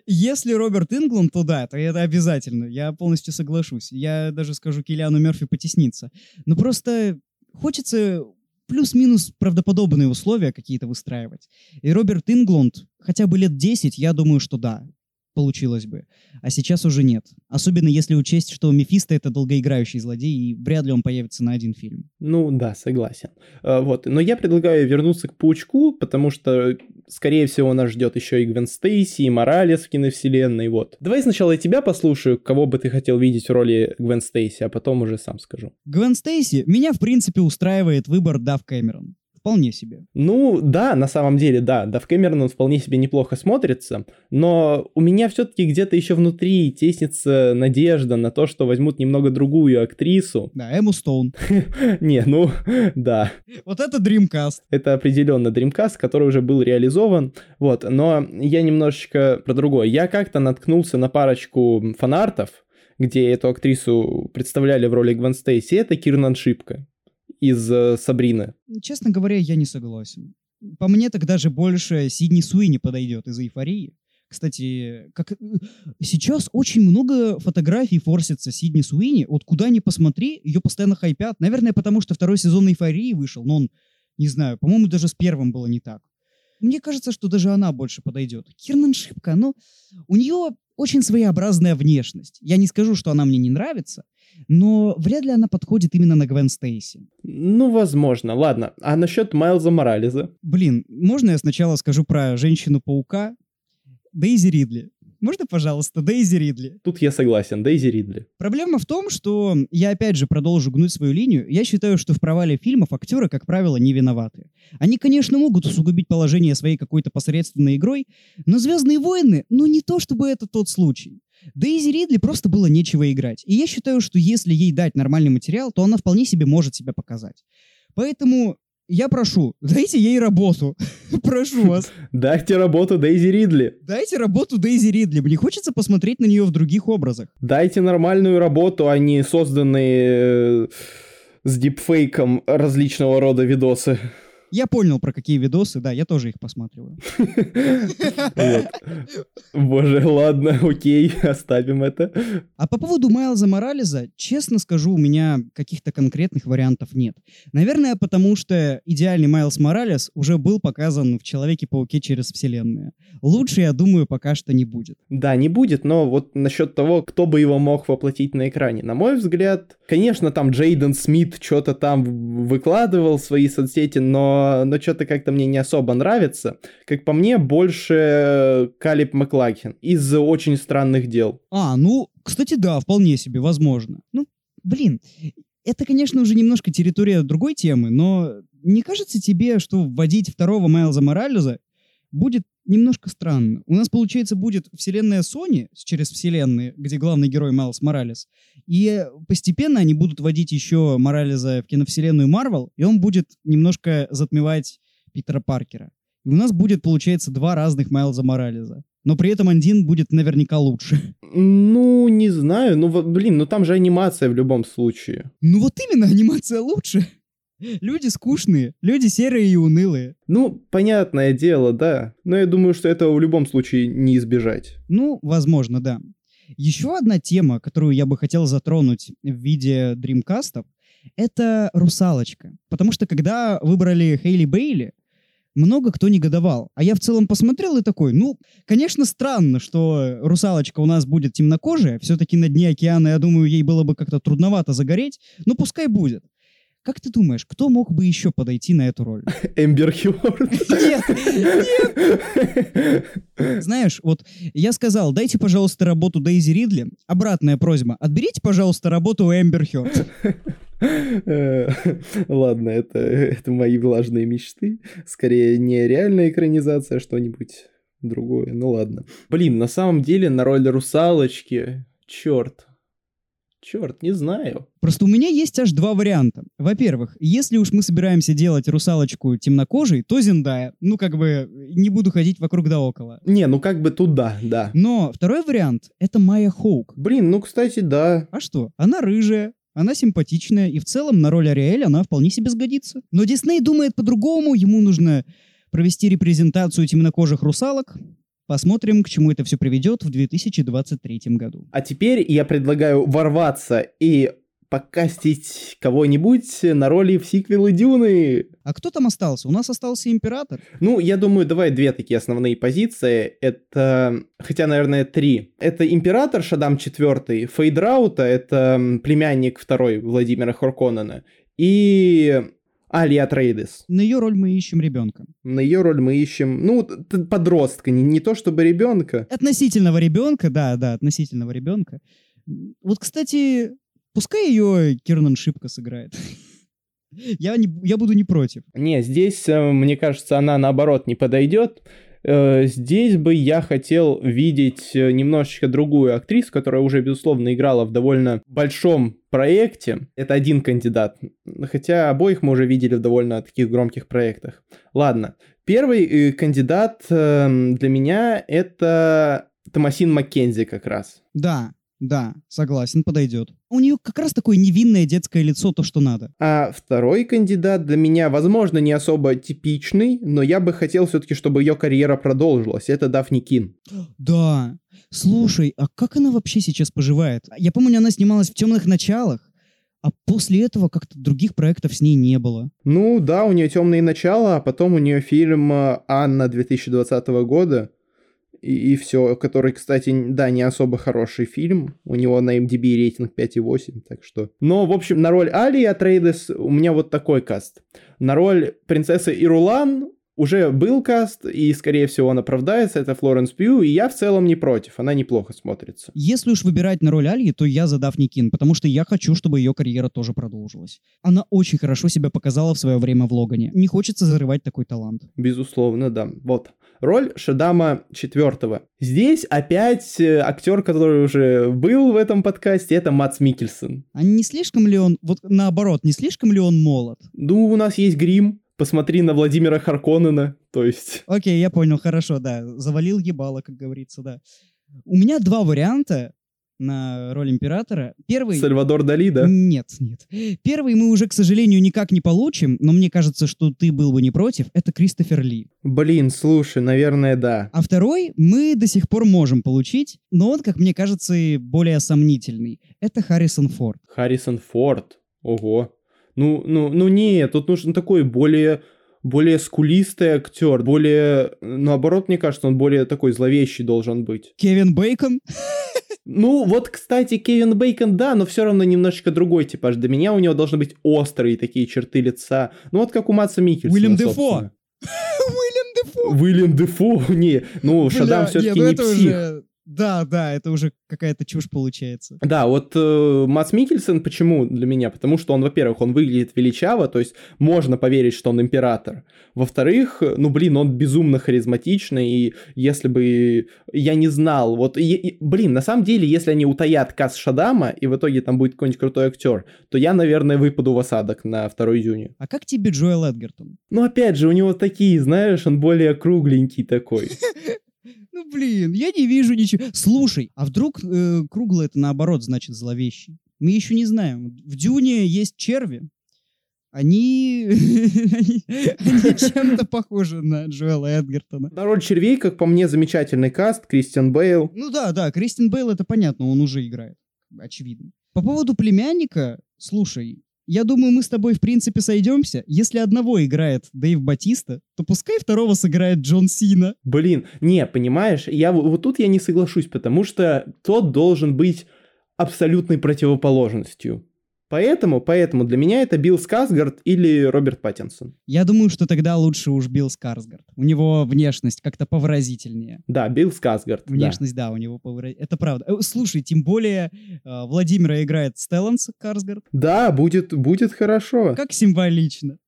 если Роберт Ингланд, то да, то это обязательно. Я полностью соглашусь. Я даже скажу Киллиану Мерфи потесниться. Но просто хочется плюс-минус правдоподобные условия какие-то выстраивать. И Роберт Ингланд хотя бы лет 10, я думаю, что да, получилось бы. А сейчас уже нет. Особенно если учесть, что Мефисто — это долгоиграющий злодей, и вряд ли он появится на один фильм. Ну да, согласен. А, вот. Но я предлагаю вернуться к Паучку, потому что, скорее всего, нас ждет еще и Гвен Стейси, и Моралес в киновселенной. Вот. Давай сначала я тебя послушаю, кого бы ты хотел видеть в роли Гвен Стейси, а потом уже сам скажу. Гвен Стейси меня, в принципе, устраивает выбор Дав Кэмерон вполне себе. Ну, да, на самом деле, да, Дав Кэмерон он вполне себе неплохо смотрится, но у меня все-таки где-то еще внутри теснится надежда на то, что возьмут немного другую актрису. Да, Эму Стоун. Не, ну, да. Вот это Dreamcast. Это определенно Dreamcast, который уже был реализован, вот, но я немножечко про другое. Я как-то наткнулся на парочку фанартов, где эту актрису представляли в роли Гвен Стейси, это Кирнан Шипка из э, Сабрины. Честно говоря, я не согласен. По мне так даже больше Сидни Суини подойдет из «Эйфории». Кстати, как э, сейчас очень много фотографий форсится Сидни Суини. Вот куда ни посмотри, ее постоянно хайпят. Наверное, потому что второй сезон «Эйфории» вышел, но он, не знаю, по-моему, даже с первым было не так. Мне кажется, что даже она больше подойдет. Кирнан Шипка, ну, у нее очень своеобразная внешность. Я не скажу, что она мне не нравится, но вряд ли она подходит именно на Гвен Стейси. Ну, возможно. Ладно. А насчет Майлза Морализа? Блин, можно я сначала скажу про Женщину-паука? Дейзи Ридли. Можно, пожалуйста, Дейзи Ридли? Тут я согласен, Дейзи Ридли. Проблема в том, что я опять же продолжу гнуть свою линию. Я считаю, что в провале фильмов актеры, как правило, не виноваты. Они, конечно, могут усугубить положение своей какой-то посредственной игрой, но «Звездные войны», ну не то чтобы это тот случай. Дейзи Ридли просто было нечего играть. И я считаю, что если ей дать нормальный материал, то она вполне себе может себя показать. Поэтому я прошу, дайте ей работу. прошу вас. Дайте работу Дейзи Ридли. Дайте работу Дейзи Ридли. Мне хочется посмотреть на нее в других образах. Дайте нормальную работу, а не созданные э, с дипфейком различного рода видосы. Я понял, про какие видосы, да, я тоже их посматриваю. Боже, ладно, окей, оставим это. А по поводу Майлза Морализа, честно скажу, у меня каких-то конкретных вариантов нет. Наверное, потому что идеальный Майлз Моралес уже был показан в Человеке-пауке через вселенную. Лучше, я думаю, пока что не будет. Да, не будет, но вот насчет того, кто бы его мог воплотить на экране. На мой взгляд, конечно, там Джейден Смит что-то там выкладывал в свои соцсети, но но, что-то как-то мне не особо нравится. Как по мне, больше Калиб Маклахин из «Очень странных дел». А, ну, кстати, да, вполне себе, возможно. Ну, блин, это, конечно, уже немножко территория другой темы, но не кажется тебе, что вводить второго Майлза Морализа будет немножко странно. У нас, получается, будет вселенная Sony через вселенные, где главный герой Майлз Моралес, и постепенно они будут вводить еще Морализа в киновселенную Марвел, и он будет немножко затмевать Питера Паркера. И у нас будет, получается, два разных Майлза Морализа. Но при этом один будет наверняка лучше. Ну, не знаю. Ну, блин, ну там же анимация в любом случае. Ну вот именно, анимация лучше. Люди скучные, люди серые и унылые. Ну, понятное дело, да. Но я думаю, что этого в любом случае не избежать. Ну, возможно, да. Еще одна тема, которую я бы хотел затронуть в виде дримкастов, это «Русалочка». Потому что когда выбрали Хейли Бейли, много кто негодовал. А я в целом посмотрел и такой, ну, конечно, странно, что русалочка у нас будет темнокожая. Все-таки на дне океана, я думаю, ей было бы как-то трудновато загореть. Но пускай будет. Как ты думаешь, кто мог бы еще подойти на эту роль? Эмбер Хьюард. Нет, нет. Знаешь, вот я сказал, дайте, пожалуйста, работу Дейзи Ридли. Обратная просьба. Отберите, пожалуйста, работу у Эмбер Хьюард. Э, ладно, это, это мои влажные мечты. Скорее, не реальная экранизация, а что-нибудь другое. Ну ладно. Блин, на самом деле на роль русалочки, черт, Черт, не знаю. Просто у меня есть аж два варианта. Во-первых, если уж мы собираемся делать русалочку темнокожей, то Зендая. Ну, как бы, не буду ходить вокруг да около. Не, ну как бы туда, да. Но второй вариант — это Майя Хоук. Блин, ну, кстати, да. А что? Она рыжая, она симпатичная, и в целом на роль Ариэль она вполне себе сгодится. Но Дисней думает по-другому, ему нужно провести репрезентацию темнокожих русалок, Посмотрим, к чему это все приведет в 2023 году. А теперь я предлагаю ворваться и покастить кого-нибудь на роли в сиквелы Дюны. А кто там остался? У нас остался Император. Ну, я думаю, давай две такие основные позиции. Это, хотя, наверное, три. Это Император Шадам IV, Фейдраута, это племянник второй Владимира Хорконена, и Алия Трейдес. На ее роль мы ищем ребенка. На ее роль мы ищем, ну, подростка, не, не то чтобы ребенка. Относительного ребенка, да, да, относительного ребенка. Вот, кстати, пускай ее Кирнан Шипка сыграет. Я, не, я буду не против. Не, здесь, э, мне кажется, она наоборот не подойдет. Э, здесь бы я хотел видеть э, немножечко другую актрису, которая уже, безусловно, играла в довольно большом проекте. Это один кандидат. Хотя обоих мы уже видели в довольно таких громких проектах. Ладно. Первый э, кандидат эм, для меня это Томасин Маккензи как раз. Да, да, согласен, подойдет. У нее как раз такое невинное детское лицо, то, что надо. А второй кандидат для меня, возможно, не особо типичный, но я бы хотел все-таки, чтобы ее карьера продолжилась. Это Дафни Кин. Да. Слушай, а как она вообще сейчас поживает? Я помню, она снималась в темных началах. А после этого как-то других проектов с ней не было. Ну да, у нее темные начала, а потом у нее фильм э, Анна 2020 года и, и все, который, кстати, да, не особо хороший фильм, у него на MDB рейтинг 5,8, так что... Но, в общем, на роль Али Атрейдес у меня вот такой каст. На роль принцессы Ирулан уже был каст, и, скорее всего, он оправдается, это Флоренс Пью, и я в целом не против, она неплохо смотрится. Если уж выбирать на роль Альи, то я за Дафни Кин, потому что я хочу, чтобы ее карьера тоже продолжилась. Она очень хорошо себя показала в свое время в Логане. Не хочется зарывать такой талант. Безусловно, да. Вот. Роль Шадама четвертого. Здесь опять э, актер, который уже был в этом подкасте, это Мац Микельсон. А не слишком ли он, вот наоборот, не слишком ли он молод? Ну, у нас есть грим, посмотри на Владимира Харконнена, то есть... Окей, я понял, хорошо, да. Завалил ебало, как говорится, да. У меня два варианта на роль императора. Первый... Сальвадор Дали, да? Нет, нет. Первый мы уже, к сожалению, никак не получим, но мне кажется, что ты был бы не против. Это Кристофер Ли. Блин, слушай, наверное, да. А второй мы до сих пор можем получить, но он, как мне кажется, более сомнительный. Это Харрисон Форд. Харрисон Форд? Ого. Ну, ну, ну нет, тут нужен такой более более скулистый актер, более, наоборот, мне кажется, он более такой зловещий должен быть. Кевин Бейкон? Ну, вот, кстати, Кевин Бейкон, да, но все равно немножечко другой типаж. До меня у него должны быть острые такие черты лица. Ну, вот как у Матса Микельсона, Уильям Дефо! Уильям Дефо! Уильям Дефо? Не, ну, Шадам все-таки ну не псих. Да, да, это уже какая-то чушь получается. Да, вот э, Мац Микельсон почему для меня? Потому что он, во-первых, он выглядит величаво, то есть можно поверить, что он император. Во-вторых, ну блин, он безумно харизматичный, и если бы я не знал, вот, и, и, блин, на самом деле, если они утаят Кас Шадама, и в итоге там будет какой-нибудь крутой актер, то я, наверное, выпаду в осадок на 2 июня. А как тебе Джоэл Эдгертон? Ну опять же, у него такие, знаешь, он более кругленький такой. Ну блин, я не вижу ничего. Слушай, а вдруг э, круглый это наоборот значит зловещий? Мы еще не знаем. В Дюне есть черви. Они, они, они чем-то похожи на Джоэла Эдгертона. Народ червей, как по мне, замечательный каст. Кристиан Бейл. Ну да, да, Кристин Бейл это понятно, он уже играет. Очевидно. По поводу племянника, слушай, я думаю, мы с тобой, в принципе, сойдемся. Если одного играет Дэйв Батиста, то пускай второго сыграет Джон Сина. Блин, не, понимаешь, я вот тут я не соглашусь, потому что тот должен быть абсолютной противоположностью. Поэтому, поэтому для меня это Билл Скарсгард или Роберт Паттинсон. Я думаю, что тогда лучше уж Билл Скарсгард. У него внешность как-то повыразительнее. Да, Билл Скарсгард. Внешность, да, да у него повыразительнее. Это правда. Э, слушай, тем более э, Владимира играет Стеллан Скарсгард. Да, будет, будет хорошо. Как символично.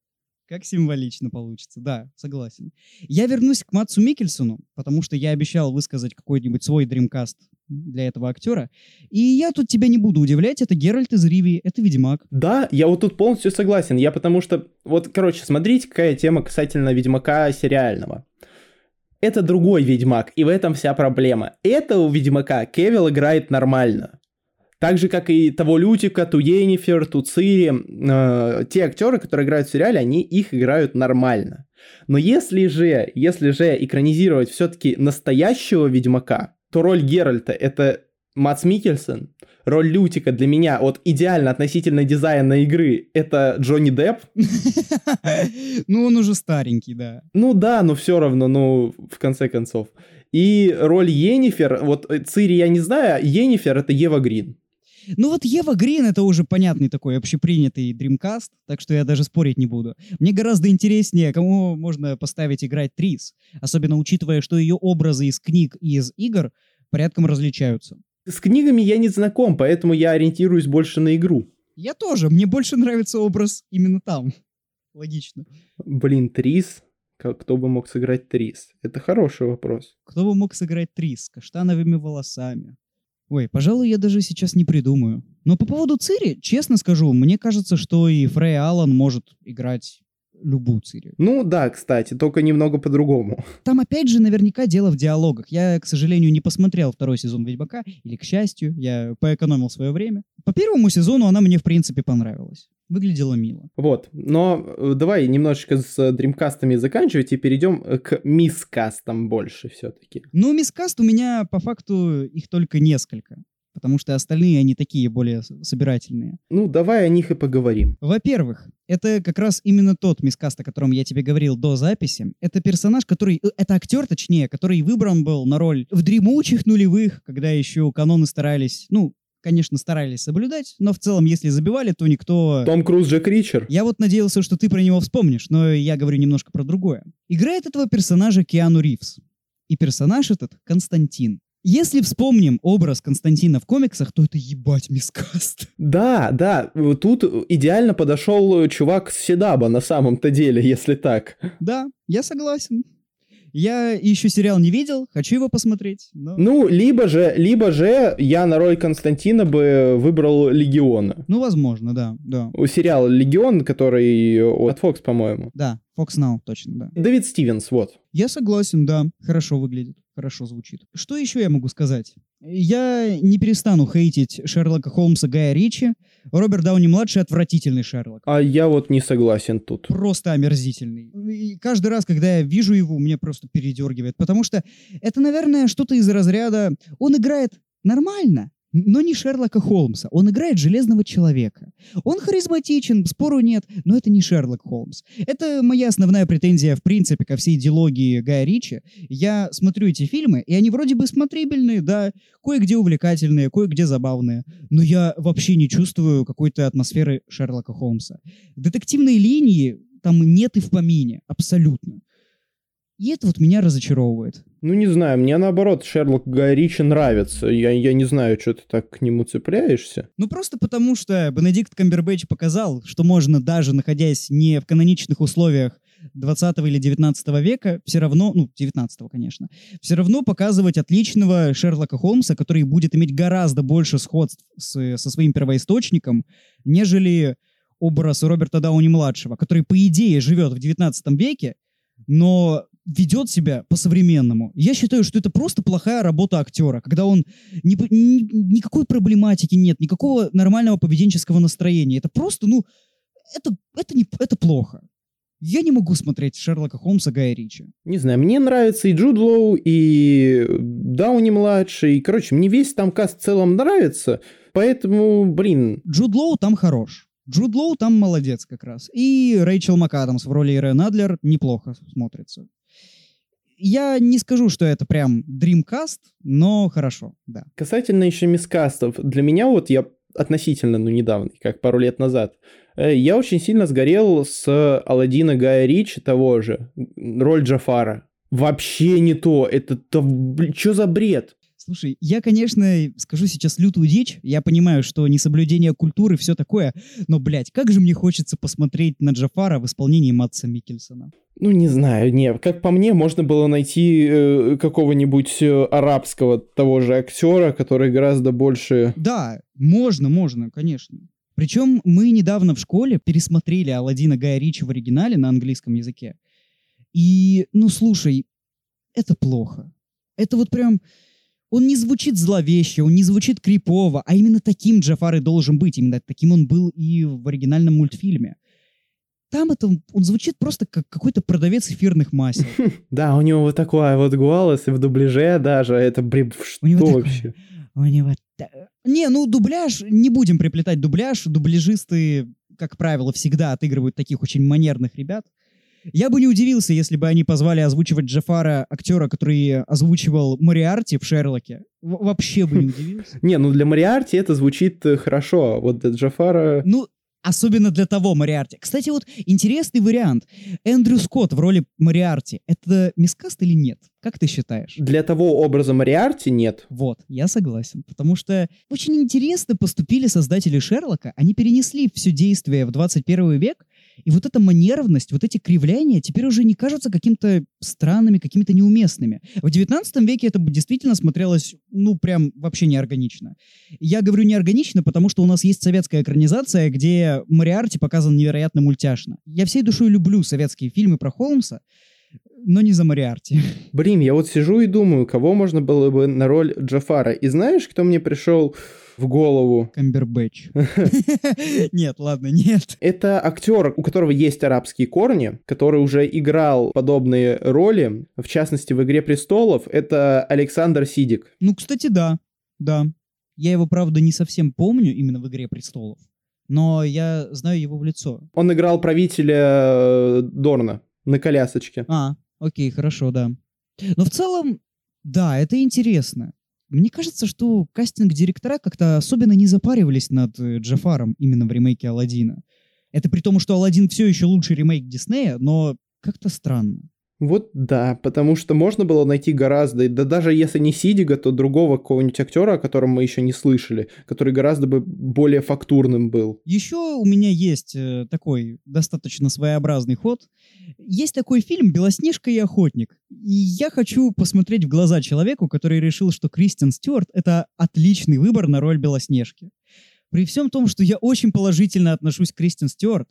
Как символично получится, да, согласен. Я вернусь к Матсу Микельсону, потому что я обещал высказать какой-нибудь свой дримкаст для этого актера. И я тут тебя не буду удивлять, это Геральт из Ривии, это Ведьмак. Да, я вот тут полностью согласен. Я потому что, вот, короче, смотрите, какая тема касательно Ведьмака сериального. Это другой Ведьмак, и в этом вся проблема. Этого Ведьмака Кевилл играет нормально. Так же, как и того Лютика, ту Йеннифер, ту Цири, э, те актеры, которые играют в сериале, они их играют нормально. Но если же, если же экранизировать все-таки настоящего Ведьмака, то роль Геральта это Мац Микельсон, роль Лютика для меня вот идеально относительно дизайна игры это Джонни Депп. Ну, он уже старенький, да. Ну да, но все равно, ну, в конце концов. И роль Йеннифер, вот Цири я не знаю, а Йеннифер это Ева Грин. Ну вот Ева Грин это уже понятный такой общепринятый Dreamcast, так что я даже спорить не буду. Мне гораздо интереснее, кому можно поставить играть Трис, особенно учитывая, что ее образы из книг и из игр порядком различаются. С книгами я не знаком, поэтому я ориентируюсь больше на игру. Я тоже, мне больше нравится образ именно там. Логично. Блин, Трис, кто бы мог сыграть Трис? Это хороший вопрос. Кто бы мог сыграть Трис каштановыми волосами, Ой, пожалуй, я даже сейчас не придумаю. Но по поводу Цири, честно скажу, мне кажется, что и Фрей Аллан может играть любую Цири. Ну да, кстати, только немного по-другому. Там опять же наверняка дело в диалогах. Я, к сожалению, не посмотрел второй сезон Ведьмака, или, к счастью, я поэкономил свое время. По первому сезону она мне, в принципе, понравилась. Выглядело мило. Вот, но э, давай немножечко с дримкастами заканчивать и перейдем к мискастам больше все-таки. Ну, мискаст у меня по факту их только несколько потому что остальные, они такие более собирательные. Ну, давай о них и поговорим. Во-первых, это как раз именно тот мискаст, о котором я тебе говорил до записи. Это персонаж, который... Э, это актер, точнее, который выбран был на роль в дремучих нулевых, когда еще каноны старались, ну, конечно, старались соблюдать, но в целом, если забивали, то никто... Том Круз Джек Ричер. Я вот надеялся, что ты про него вспомнишь, но я говорю немножко про другое. Играет этого персонажа Киану Ривз. И персонаж этот Константин. Если вспомним образ Константина в комиксах, то это ебать мискаст. Да, да, тут идеально подошел чувак с Седаба на самом-то деле, если так. Да, я согласен. Я еще сериал не видел, хочу его посмотреть. Но... Ну, либо же, либо же я на роль Константина бы выбрал Легиона. Ну, возможно, да, да. У сериала Легион, который от Fox, по-моему. Да, Fox Now, точно, да. Дэвид Стивенс, вот. Я согласен, да. Хорошо выглядит, хорошо звучит. Что еще я могу сказать? Я не перестану хейтить Шерлока Холмса Гая Ричи. Роберт Дауни-младший отвратительный Шерлок. А я вот не согласен тут. Просто омерзительный. И каждый раз, когда я вижу его, мне просто передергивает. Потому что это, наверное, что-то из разряда... Он играет нормально, но не Шерлока Холмса. Он играет Железного Человека. Он харизматичен, спору нет, но это не Шерлок Холмс. Это моя основная претензия, в принципе, ко всей идеологии Гая Ричи. Я смотрю эти фильмы, и они вроде бы смотрибельные, да, кое-где увлекательные, кое-где забавные, но я вообще не чувствую какой-то атмосферы Шерлока Холмса. Детективной линии там нет и в помине, абсолютно. И это вот меня разочаровывает. Ну, не знаю, мне наоборот Шерлок Ричи нравится. Я, я не знаю, что ты так к нему цепляешься. Ну, просто потому что Бенедикт Камбербэтч показал, что можно даже находясь не в каноничных условиях 20 или 19 века, все равно, ну, 19 конечно, все равно показывать отличного Шерлока Холмса, который будет иметь гораздо больше сходств с, со своим первоисточником, нежели образ Роберта Дауни-младшего, который, по идее, живет в 19 веке, но ведет себя по-современному. Я считаю, что это просто плохая работа актера, когда он ни, ни, никакой проблематики нет, никакого нормального поведенческого настроения. Это просто, ну, это, это, не, это плохо. Я не могу смотреть Шерлока Холмса Гая Ричи. Не знаю, мне нравится и Джуд Лоу, и Дауни-младший. Короче, мне весь там каст в целом нравится, поэтому, блин... Джуд Лоу там хорош. Джуд Лоу там молодец как раз. И Рэйчел МакАдамс в роли Ирен Адлер неплохо смотрится. Я не скажу, что это прям Dreamcast, но хорошо, да. Касательно еще мискастов, для меня вот я относительно, ну, недавно, как пару лет назад, э, я очень сильно сгорел с Алладина Гая Ричи того же, роль Джафара. Вообще не то, это, то, что за бред? Слушай, я, конечно, скажу сейчас лютую дичь. Я понимаю, что несоблюдение культуры, все такое. Но, блядь, как же мне хочется посмотреть на Джафара в исполнении Матса Микельсона. Ну, не знаю, не. Как по мне, можно было найти э, какого-нибудь э, арабского того же актера, который гораздо больше... Да, можно, можно, конечно. Причем мы недавно в школе пересмотрели Алладина Гая Ричи в оригинале на английском языке. И, ну, слушай, это плохо. Это вот прям он не звучит зловеще, он не звучит крипово, а именно таким Джафар и должен быть. Именно таким он был и в оригинальном мультфильме. Там это он звучит просто как какой-то продавец эфирных масел. Да, у него вот такой вот голос, и в дубляже даже. Это что вообще? У него... Не, ну дубляж, не будем приплетать дубляж. Дубляжисты, как правило, всегда отыгрывают таких очень манерных ребят. Я бы не удивился, если бы они позвали озвучивать Джафара актера, который озвучивал Мариарти в Шерлоке. В- вообще бы не удивился. Не, ну для Мариарти это звучит э, хорошо, вот для Джафара... Ну, Особенно для того Мариарти. Кстати, вот интересный вариант. Эндрю Скотт в роли Мариарти. Это мискаст или нет? Как ты считаешь? Для того образа Мариарти нет. Вот, я согласен. Потому что очень интересно поступили создатели Шерлока. Они перенесли все действие в 21 век и вот эта манервность, вот эти кривляния теперь уже не кажутся каким-то странными, какими-то неуместными. В 19 веке это действительно смотрелось, ну, прям вообще неорганично. Я говорю неорганично, потому что у нас есть советская экранизация, где Мариарти показан невероятно мультяшно. Я всей душой люблю советские фильмы про Холмса, но не за Мариарти. Блин, я вот сижу и думаю, кого можно было бы на роль Джафара. И знаешь, кто мне пришел в голову? Камбербэтч. Нет, ладно, нет. Это актер, у которого есть арабские корни, который уже играл подобные роли, в частности, в «Игре престолов». Это Александр Сидик. Ну, кстати, да, да. Я его, правда, не совсем помню именно в «Игре престолов», но я знаю его в лицо. Он играл правителя э, Дорна на колясочке. А, окей, хорошо, да. Но в целом, да, это интересно. Мне кажется, что кастинг-директора как-то особенно не запаривались над э, Джафаром именно в ремейке Алладина. Это при том, что Алладин все еще лучший ремейк Диснея, но как-то странно. Вот да, потому что можно было найти гораздо, да даже если не Сидига, то другого какого-нибудь актера, о котором мы еще не слышали, который гораздо бы более фактурным был. Еще у меня есть э, такой достаточно своеобразный ход. Есть такой фильм «Белоснежка и охотник». И я хочу посмотреть в глаза человеку, который решил, что Кристиан Стюарт — это отличный выбор на роль Белоснежки. При всем том, что я очень положительно отношусь к Кристиан Стюарт,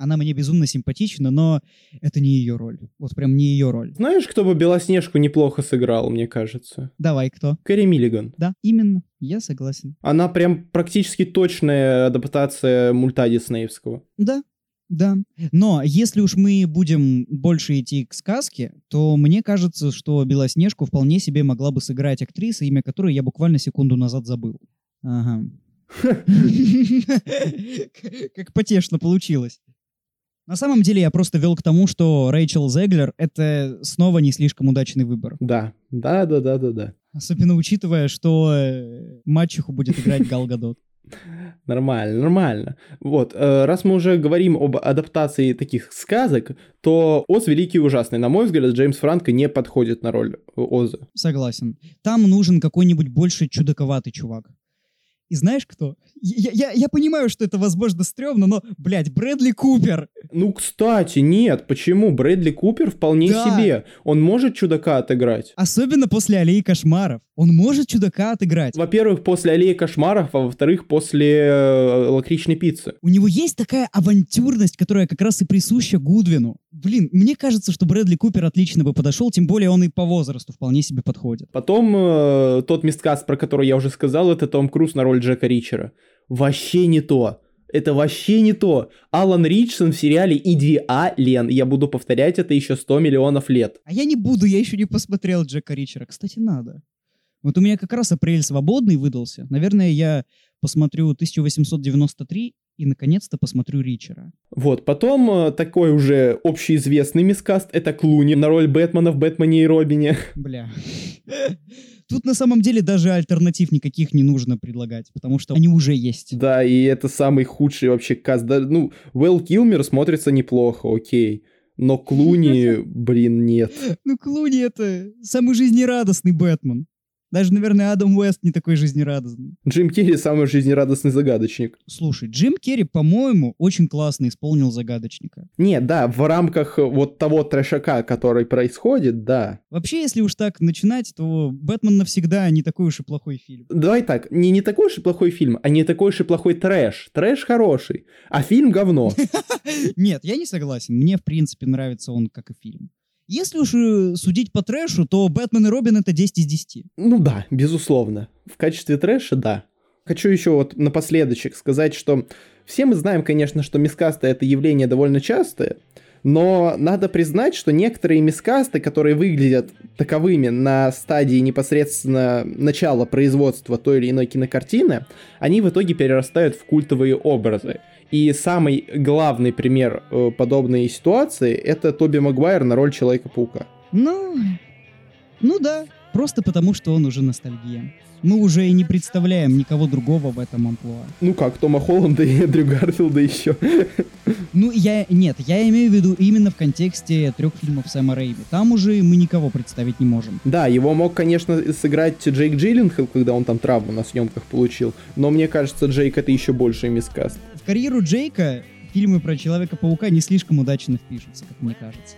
она мне безумно симпатична, но это не ее роль. Вот прям не ее роль. Знаешь, кто бы Белоснежку неплохо сыграл, мне кажется? Давай, кто? Кэрри Миллиган. Да, именно. Я согласен. Она прям практически точная адаптация мульта Диснеевского. Да, да. Но если уж мы будем больше идти к сказке, то мне кажется, что Белоснежку вполне себе могла бы сыграть актриса, имя которой я буквально секунду назад забыл. Ага. Как потешно получилось. На самом деле я просто вел к тому, что Рэйчел Зеглер — это снова не слишком удачный выбор. Да, да, да, да, да, да. Особенно учитывая, что э, мачеху будет играть Гал Гадот. Нормально, нормально. Вот, э, раз мы уже говорим об адаптации таких сказок, то Оз Великий и Ужасный. На мой взгляд, Джеймс Франко не подходит на роль Оза. Согласен. Там нужен какой-нибудь больше чудаковатый чувак. И знаешь кто? Я, я, я понимаю, что это, возможно, стрёмно, но, блядь, Брэдли Купер. Ну, кстати, нет, почему? Брэдли Купер вполне Да. себе. Он может чудака отыграть. Особенно после «Аллеи кошмаров». Он может чудака отыграть. Во-первых, после аллеи кошмаров, а во-вторых, после э, лакричной пиццы. У него есть такая авантюрность, которая как раз и присуща Гудвину. Блин, мне кажется, что Брэдли Купер отлично бы подошел, тем более он и по возрасту вполне себе подходит. Потом э, тот мисткаст, про который я уже сказал, это Том Круз на роль Джека Ричера. Вообще не то. Это вообще не то. Алан Ричсон в сериале «Идеален». Я буду повторять это еще 100 миллионов лет. А я не буду, я еще не посмотрел Джека Ричера. Кстати, надо. Вот у меня как раз апрель свободный выдался. Наверное, я посмотрю 1893 и, наконец-то, посмотрю Ричера. Вот, потом э, такой уже общеизвестный мискаст, это Клуни на роль Бэтмена в «Бэтмене и Робине». Бля. Тут на самом деле даже альтернатив никаких не нужно предлагать, потому что они уже есть. Да, и это самый худший вообще каст. Да, ну, Вэл Килмер смотрится неплохо, окей. Но Клуни, блин, нет. Ну, Клуни это самый жизнерадостный Бэтмен. Даже, наверное, Адам Уэст не такой жизнерадостный. Джим Керри самый жизнерадостный загадочник. Слушай, Джим Керри, по-моему, очень классно исполнил загадочника. Нет, да, в рамках вот того трэшака, который происходит, да. Вообще, если уж так начинать, то «Бэтмен навсегда» не такой уж и плохой фильм. Давай так, не, не такой уж и плохой фильм, а не такой уж и плохой трэш. Трэш хороший, а фильм говно. Нет, я не согласен. Мне, в принципе, нравится он как и фильм. Если уж э, судить по трэшу, то «Бэтмен и Робин» — это 10 из 10. Ну да, безусловно. В качестве трэша, да. Хочу еще вот напоследочек сказать, что все мы знаем, конечно, что мискасты это явление довольно частое, но надо признать, что некоторые мискасты, которые выглядят таковыми на стадии непосредственно начала производства той или иной кинокартины, они в итоге перерастают в культовые образы. И самый главный пример э, подобной ситуации это Тоби Магуайр на роль Человека-паука. Ну, ну да, просто потому, что он уже ностальгия. Мы уже и не представляем никого другого в этом амплуа. Ну как, Тома Холланда и Эндрю Гарфилда еще. Ну, я... Нет, я имею в виду именно в контексте трех фильмов Сэма Рэйми. Там уже мы никого представить не можем. Да, его мог, конечно, сыграть Джейк Джилленхол, когда он там травму на съемках получил, но мне кажется, Джейк это еще больше мискаст. В карьеру Джейка фильмы про Человека-паука не слишком удачно впишутся, как мне кажется.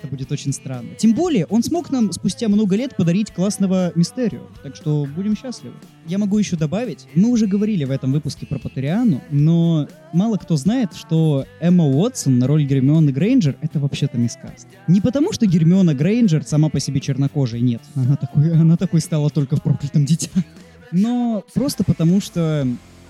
Это будет очень странно. Тем более, он смог нам спустя много лет подарить классного Мистерио. Так что будем счастливы. Я могу еще добавить, мы уже говорили в этом выпуске про Патериану, но мало кто знает, что Эмма Уотсон на роль Гермионы Грейнджер — это вообще-то мискаст. Не потому, что Гермиона Грейнджер сама по себе чернокожая, нет. Она такой, она такой стала только в проклятом дитя. Но просто потому, что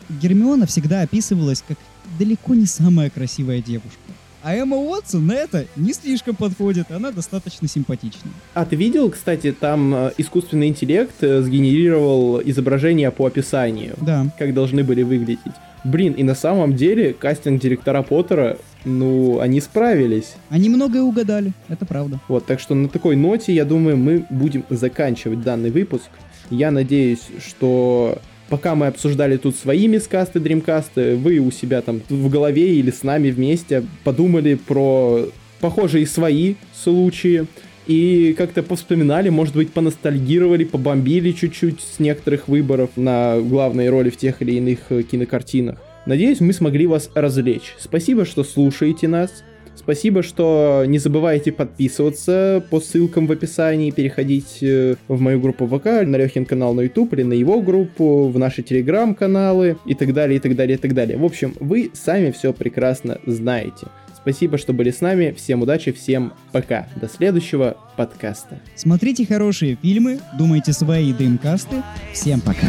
Гермиона всегда описывалась как далеко не самая красивая девушка. А Эмма Уотсон на это не слишком подходит, она достаточно симпатичная. А ты видел, кстати, там э, искусственный интеллект э, сгенерировал изображения по описанию, Да. как должны были выглядеть. Блин, и на самом деле кастинг-директора Поттера, ну, они справились. Они многое угадали, это правда. Вот, так что на такой ноте, я думаю, мы будем заканчивать данный выпуск. Я надеюсь, что пока мы обсуждали тут свои мискасты, дримкасты, вы у себя там в голове или с нами вместе подумали про похожие свои случаи и как-то повспоминали, может быть, поностальгировали, побомбили чуть-чуть с некоторых выборов на главные роли в тех или иных э, кинокартинах. Надеюсь, мы смогли вас развлечь. Спасибо, что слушаете нас. Спасибо, что не забывайте подписываться по ссылкам в описании, переходить э, в мою группу ВК, на Лехин канал на YouTube или на его группу, в наши телеграм-каналы и так далее, и так далее, и так далее. В общем, вы сами все прекрасно знаете. Спасибо, что были с нами. Всем удачи, всем пока. До следующего подкаста. Смотрите хорошие фильмы, думайте свои дримкасты. Всем пока.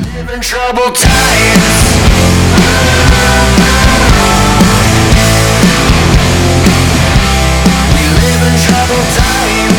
trouble time